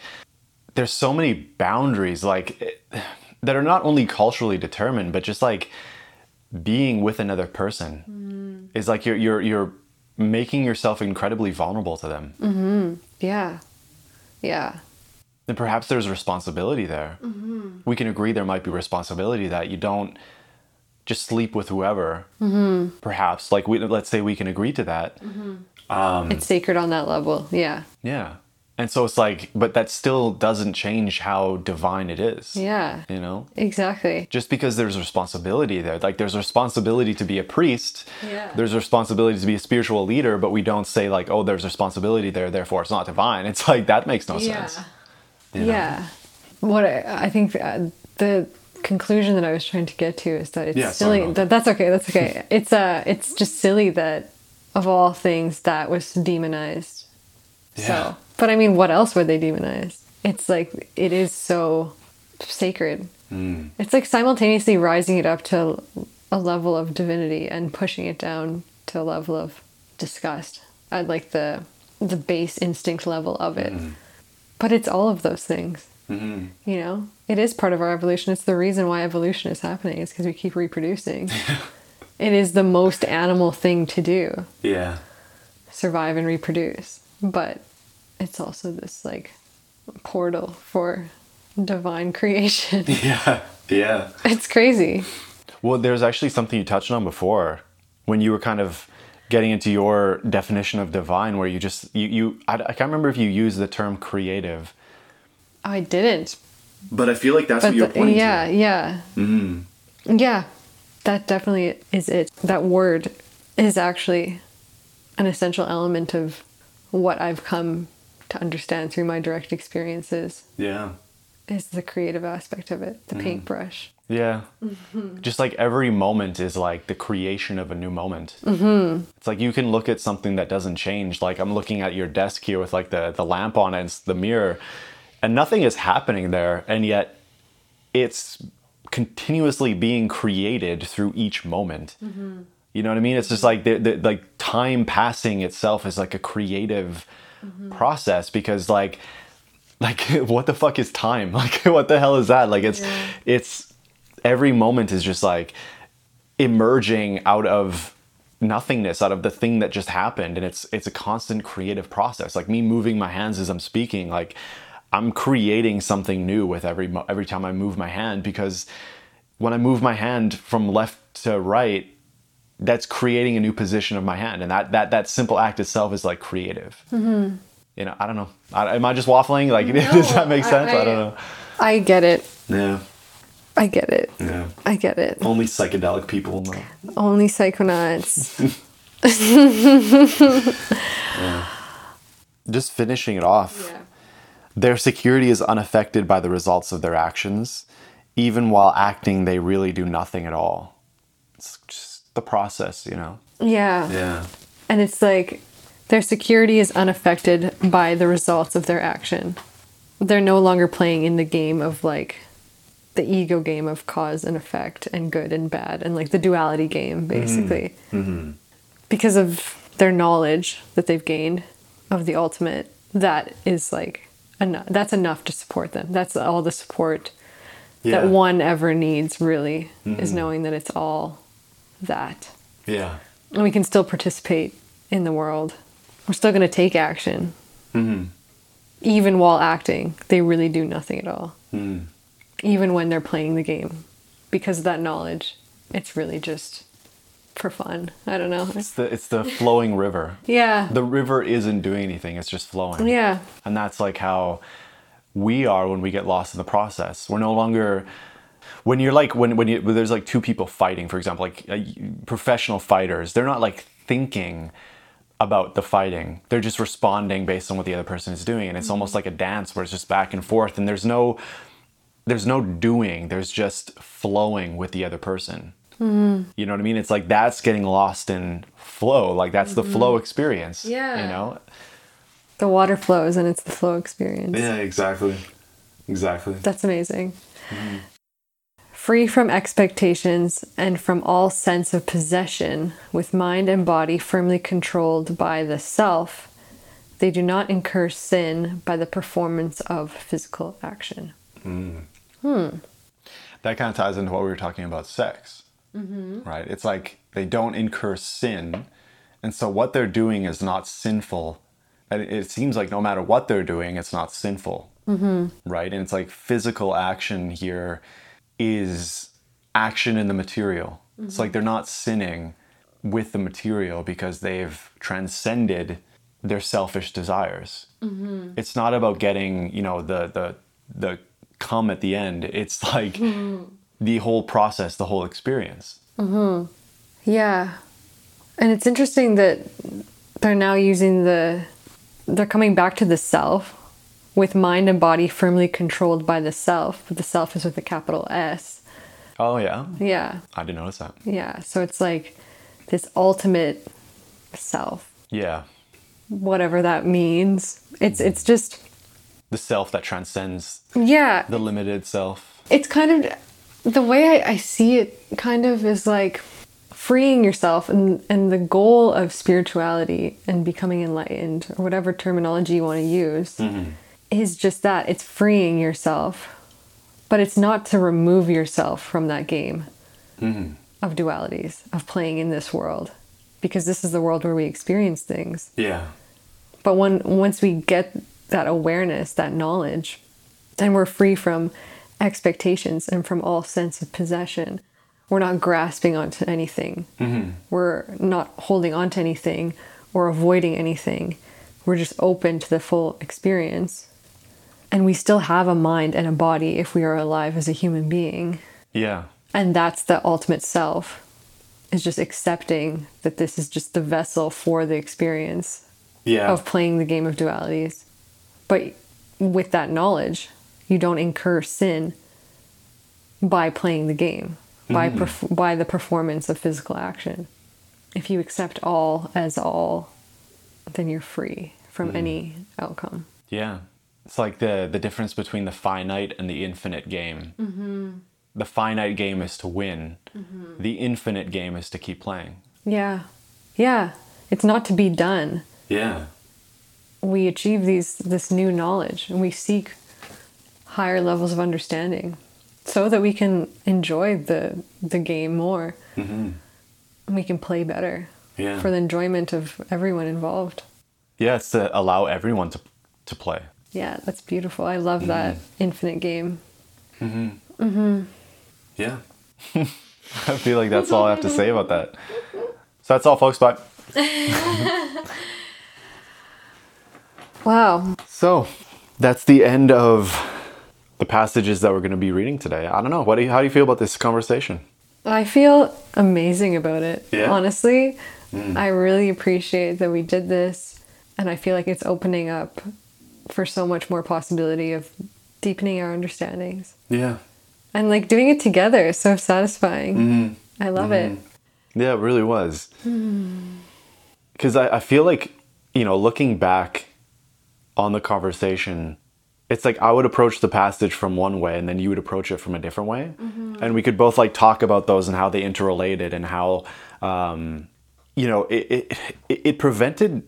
there's so many boundaries, like that are not only culturally determined, but just like being with another person mm. is like you're you're you're making yourself incredibly vulnerable to them. Mm-hmm. Yeah. Yeah. And perhaps there's responsibility there. Mm-hmm. We can agree there might be responsibility that you don't just sleep with whoever. Mm-hmm. Perhaps, like we let's say we can agree to that. Um, it's sacred on that level. Yeah. Yeah. And so it's like, but that still doesn't change how divine it is. Yeah. You know? Exactly. Just because there's responsibility there. Like there's responsibility to be a priest. Yeah. There's responsibility to be a spiritual leader, but we don't say like, oh, there's responsibility there, therefore it's not divine. It's like that makes no sense. you know? Yeah. What I, I think uh, the conclusion that I was trying to get to is that it's Yeah, silly. That, that's okay. That's okay. it's uh, it's just silly that of all things that was demonized. Yeah. So, but I mean, what else would they demonize? It's like it is so sacred. Mm. It's like simultaneously rising it up to a level of divinity and pushing it down to a level of disgust at like the the base instinct level of it. But it's all of those things. Mhm. You know, it is part of our evolution. It's the reason why evolution is happening. Is because we keep reproducing. it is the most animal thing to do Yeah. survive and reproduce. But it's also this like portal for divine creation. Yeah. Yeah. it's crazy. Well, there's actually something you touched on before when you were kind of getting into your definition of divine, where you just you you I, I can't remember if you used the term creative. Oh, I didn't. But I feel like that's But what you're the- pointing yeah, to. yeah, yeah. Mm. yeah. That definitely is it. That word is actually an essential element of what I've come to understand through my direct experiences Yeah. is the creative aspect of it, the mm. paintbrush. Yeah. Mm-hmm. Just like every moment is like the creation of a new moment. Mm-hmm. It's like you can look at something that doesn't change. Like I'm looking at your desk here with like the, the lamp on it and the mirror, and nothing is happening there. And yet it's continuously being created through each moment. Mm-hmm. You know what I mean? It's just like the, the like time passing itself is like a creative Mm-hmm. process because like like what the fuck is time? Like what the hell is that? Like it's it's every moment is just like emerging out of nothingness out of the thing that just happened. And it's it's a constant creative process. Like me moving my hands as i'm speaking like i'm creating something new with every every time i move my hand because when i move my hand from left to right that's creating a new position of my hand and that that that simple act itself is like creative Mm-hmm. you know i don't know I, am i just waffling like does that make sense I, I- don't know I get it. Yeah. I get it. Yeah. I get it. Only psychedelic people know. Only psychonauts. just finishing it off their security is unaffected by the results of their actions even while acting they really do nothing at all it's just the process you know Yeah. Yeah. And it's like their security is unaffected by the results of their action. They're no longer playing in the game of like the ego game of cause and effect and good and bad and like the duality game mm-hmm. basically. Mm-hmm. Because of their knowledge that they've gained of the ultimate, that is like enough. That's enough to support them. That's all the support Yeah. that one ever needs really is mm-hmm. knowing that it's all that Yeah. and we can still participate in the world. We're still going to take action. Mm-hmm. Even while acting, they really do nothing at all. Mm-hmm. Even when they're playing the game. Because of that knowledge, it's really just for fun. I don't know. it's the it's the flowing river Yeah. the river isn't doing anything it's just flowing yeah. and that's like how we are when we get lost in the process we're no longer when you're like when when, you, when there's like two people fighting for example like uh, professional fighters they're not like thinking about the fighting. They're just responding based on what the other person is doing. And it's almost mm-hmm. like a dance where it's just back and forth and there's no there's no doing. There's just flowing with the other person. Mm-hmm. You know what i mean? It's like that's getting lost in flow. Like that's the flow mm-hmm. experience Yeah. you know? The water flows and it's the flow experience. Yeah, exactly. Exactly. That's amazing. Free from expectations and from all sense of possession, with mind and body firmly controlled by the self, they do not incur sin by the performance of physical action. Hmm. Hmm. that kind of ties into what we were talking about sex. Mm-hmm. Right? It's like they don't incur sin and so what they're doing is not sinful. And it seems like no matter what they're doing it's not sinful. Mm-hmm. Right? And it's like physical action here is action in the material. It's like they're not sinning with the material because they've transcended their selfish desires. Mm-hmm. It's not about getting you know the the the come at the end. It's like mm-hmm. the whole process the whole experience. Mm-hmm. Yeah. And it's interesting that they're now using the, they're coming back to the self with mind and body firmly controlled by the self. The self is with a capital S. Oh yeah, Yeah. I didn't notice that. Yeah. So it's like this ultimate self, Yeah, whatever that means. It's mm-hmm. it's just the self that transcends yeah. the limited self. It's kind of the way I, I see it kind of is like freeing yourself and and the goal of spirituality and becoming enlightened or whatever terminology you want to use mm-hmm. Is just that it's freeing yourself but it's not to remove yourself from that game mm-hmm. of dualities of playing in this world because this is the world where we experience things Yeah, but when once we get that awareness, that knowledge, then we're free from expectations and from all sense of possession. We're not grasping onto anything. Mm-hmm. We're not holding onto anything or avoiding anything. We're just open to the full experience. And we still have a mind and a body if we are alive as a human being. yeah, And that's the ultimate self, is just accepting that this is just the vessel for the experience yeah, of playing the game of dualities. But with that knowledge, you don't incur sin by playing the game, by mm-hmm. perf- by the performance of physical action. If you accept all as all, then you're free from mm-hmm. any outcome. yeah. It's like the the difference between the finite and the infinite game. Mm-hmm. The finite game is to win. Mm-hmm. The infinite game is to keep playing. Yeah. Yeah. It's not to be done. Yeah, We achieve these this new knowledge and we seek higher levels of understanding so that we can enjoy the the game more. Mm-hmm. And we can play better Yeah. for the enjoyment of everyone involved. yeah. It's to allow everyone to to play. Yeah, that's beautiful. I love that infinite game. Mhm. Mhm. Yeah. I feel like that's all I have to say about that. So that's all, folks. Bye. Wow. So that's the end of the passages that we're going to be reading today. I don't know. What do you, how do you feel about this conversation? I feel amazing about it. Yeah? Honestly, I really appreciate that we did this and I feel like it's opening up for so much more possibility of deepening our understandings. Yeah. And like doing it together is so satisfying. Mm-hmm. I love it. Mm-hmm. Yeah, it really was. Hmm. Because I, I feel like, you know, looking back on the conversation, it's like I would approach the passage from one way and then you would approach it from a different way. Mm-hmm. And we could both like talk about those and how they interrelated and how, um, you know, it, it, it prevented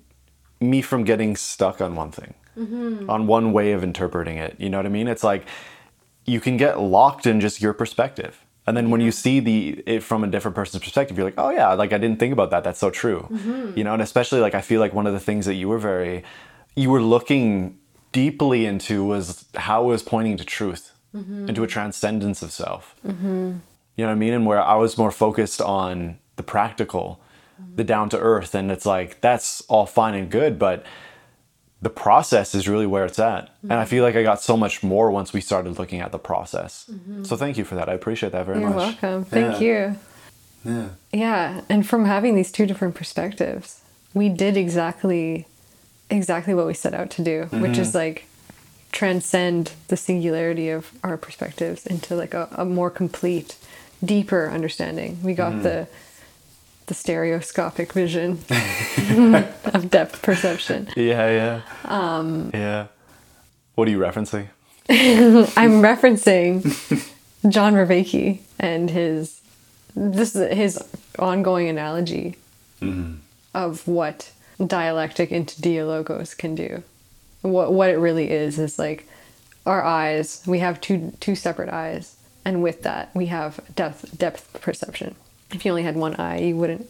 me from getting stuck on one thing, Mm-hmm. on one way of interpreting it. You know what I mean? It's like you can get locked in just your perspective. And then when you see the it from a different person's perspective, you're like, oh yeah, like I didn't think about that. That's so true. Mm-hmm. You know, and especially like I feel like one of the things that you were very, you were looking deeply into was how it was pointing to truth, mm-hmm. into a transcendence of self. You know what I mean? And where I was more focused on the practical, the down to earth, and it's like that's all fine and good, but the process is really where it's at. And I mm-hmm. feel like I got so much more once we started looking at the process. Mm-hmm. So thank you for that. I appreciate that very much. You're welcome. Thank Yeah. you. Yeah. Yeah, and from having these two different perspectives, we did exactly exactly what we set out to do, which is mm-hmm. like transcend the singularity of our perspectives into like a, a more complete, deeper understanding. We got the the stereoscopic vision of depth perception. Yeah, yeah. Um, yeah. What are you referencing? I'm referencing John Vervaeke and his this is his ongoing analogy of what dialectic into dialogos can do. What what it really is is like our eyes. We have two two separate eyes, and with that we have depth depth perception. If you only had one eye, you wouldn't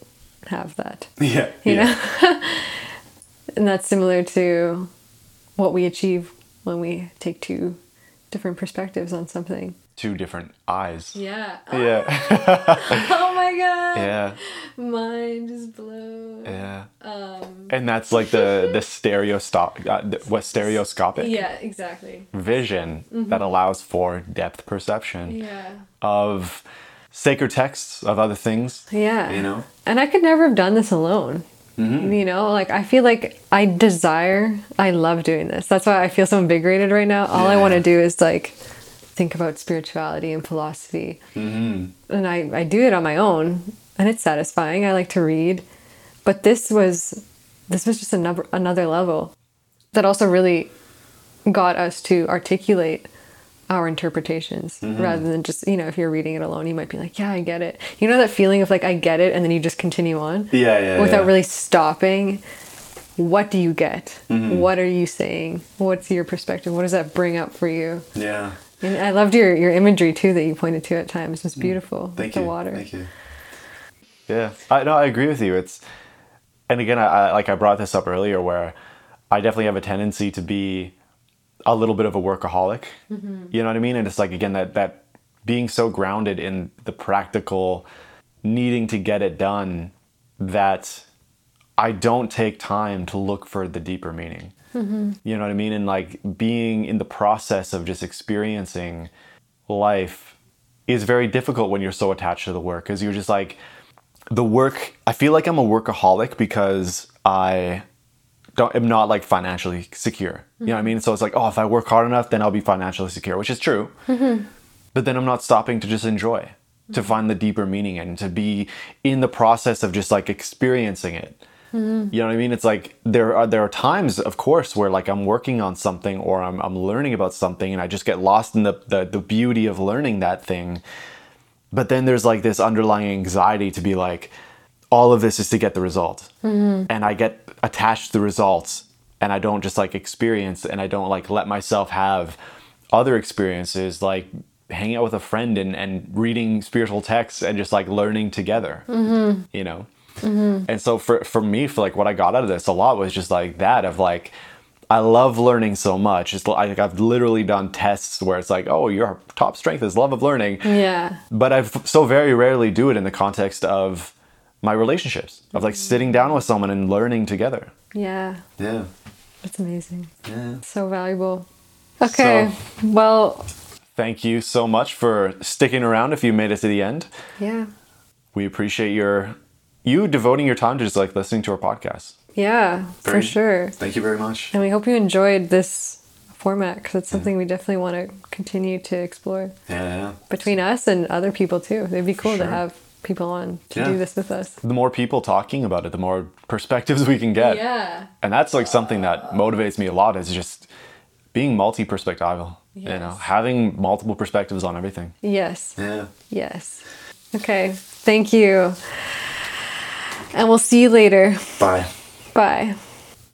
have that. Yeah. You know, and that's similar to what we achieve when we take two different perspectives on something. Two different eyes. Yeah. Yeah. Oh my god. yeah. Mind is blown. Yeah. Um, And that's like the the stereostop uh, what stereoscopic yeah, exactly. vision that allows for depth perception Yeah. of sacred texts of other things. Yeah. You know? And I could never have done this alone. Mm-hmm. You know, like I feel like I desire, I love doing this. That's why I feel so invigorated right now. All I want to do is like think about spirituality and philosophy. Mm-hmm. And I, I do it on my own and it's satisfying. I like to read. But this was this was just another another level that also really got us to articulate our interpretations rather than just, you know, if you're reading it alone, you might be like, yeah, I get it. You know that feeling of like I get it and then you just continue on? Yeah, yeah, Without yeah. really stopping. What do you get? Mm-hmm. What are you saying? What's your perspective? What does that bring up for you? Yeah. And I loved your, your imagery too that you pointed to at times. It was beautiful. Mm. Thank the you. water. Thank you. Yeah, I no, I agree with you. It's, and again, I, I like I brought this up earlier where I definitely have a tendency to be a little bit of a workaholic. Mm-hmm. You know what I mean? And it's like again that that being so grounded in the practical, needing to get it done, that I don't take time to look for the deeper meaning. Mm-hmm. You know what I mean? And like being in the process of just experiencing life is very difficult when you're so attached to the work because you're just like the work i feel like i'm a workaholic because i don't am not like financially secure. You know what i mm-hmm. mean? So it's like oh if i work hard enough then i'll be financially secure which is true. Mm-hmm. But then i'm not stopping to just enjoy to mm-hmm. find the deeper meaning and to be in the process of just like experiencing it. You know what I mean? It's like there are there are times, of course, where like I'm working on something or I'm I'm learning about something and I just get lost in the the, the beauty of learning that thing. But then there's like this underlying anxiety to be like, all of this is to get the result, mm-hmm. and I get attached to the results, and I don't just like experience, and I don't like let myself have other experiences like hanging out with a friend and, and reading spiritual texts and just like learning together mm-hmm. you know? Mm-hmm. And so for for me for like what i got out of this a lot was just like that of like i love learning so much. It's like i've literally done tests where it's like oh your top strength is love of learning. Yeah. but i so very rarely do it in the context of my relationships of like mm. sitting down with someone and learning together Yeah. Yeah. That's amazing. Yeah. So valuable. Okay. well, thank you so much for sticking around if you made it to the end yeah. we appreciate your you devoting your time to just like listening to our podcast Yeah, for sure. Thank you very much. And we hope you enjoyed this format because it's something we definitely want to continue to explore Yeah. yeah. between us and other people too. It'd be cool to have people on to Yeah. do this with us. the more people talking about it the more perspectives we can get Yeah. and that's like something that motivates me a lot is just being multi-perspectival you know having multiple perspectives on everything Yes. Yeah. Yes. Okay. Thank you. And we'll see you later. Bye. Bye.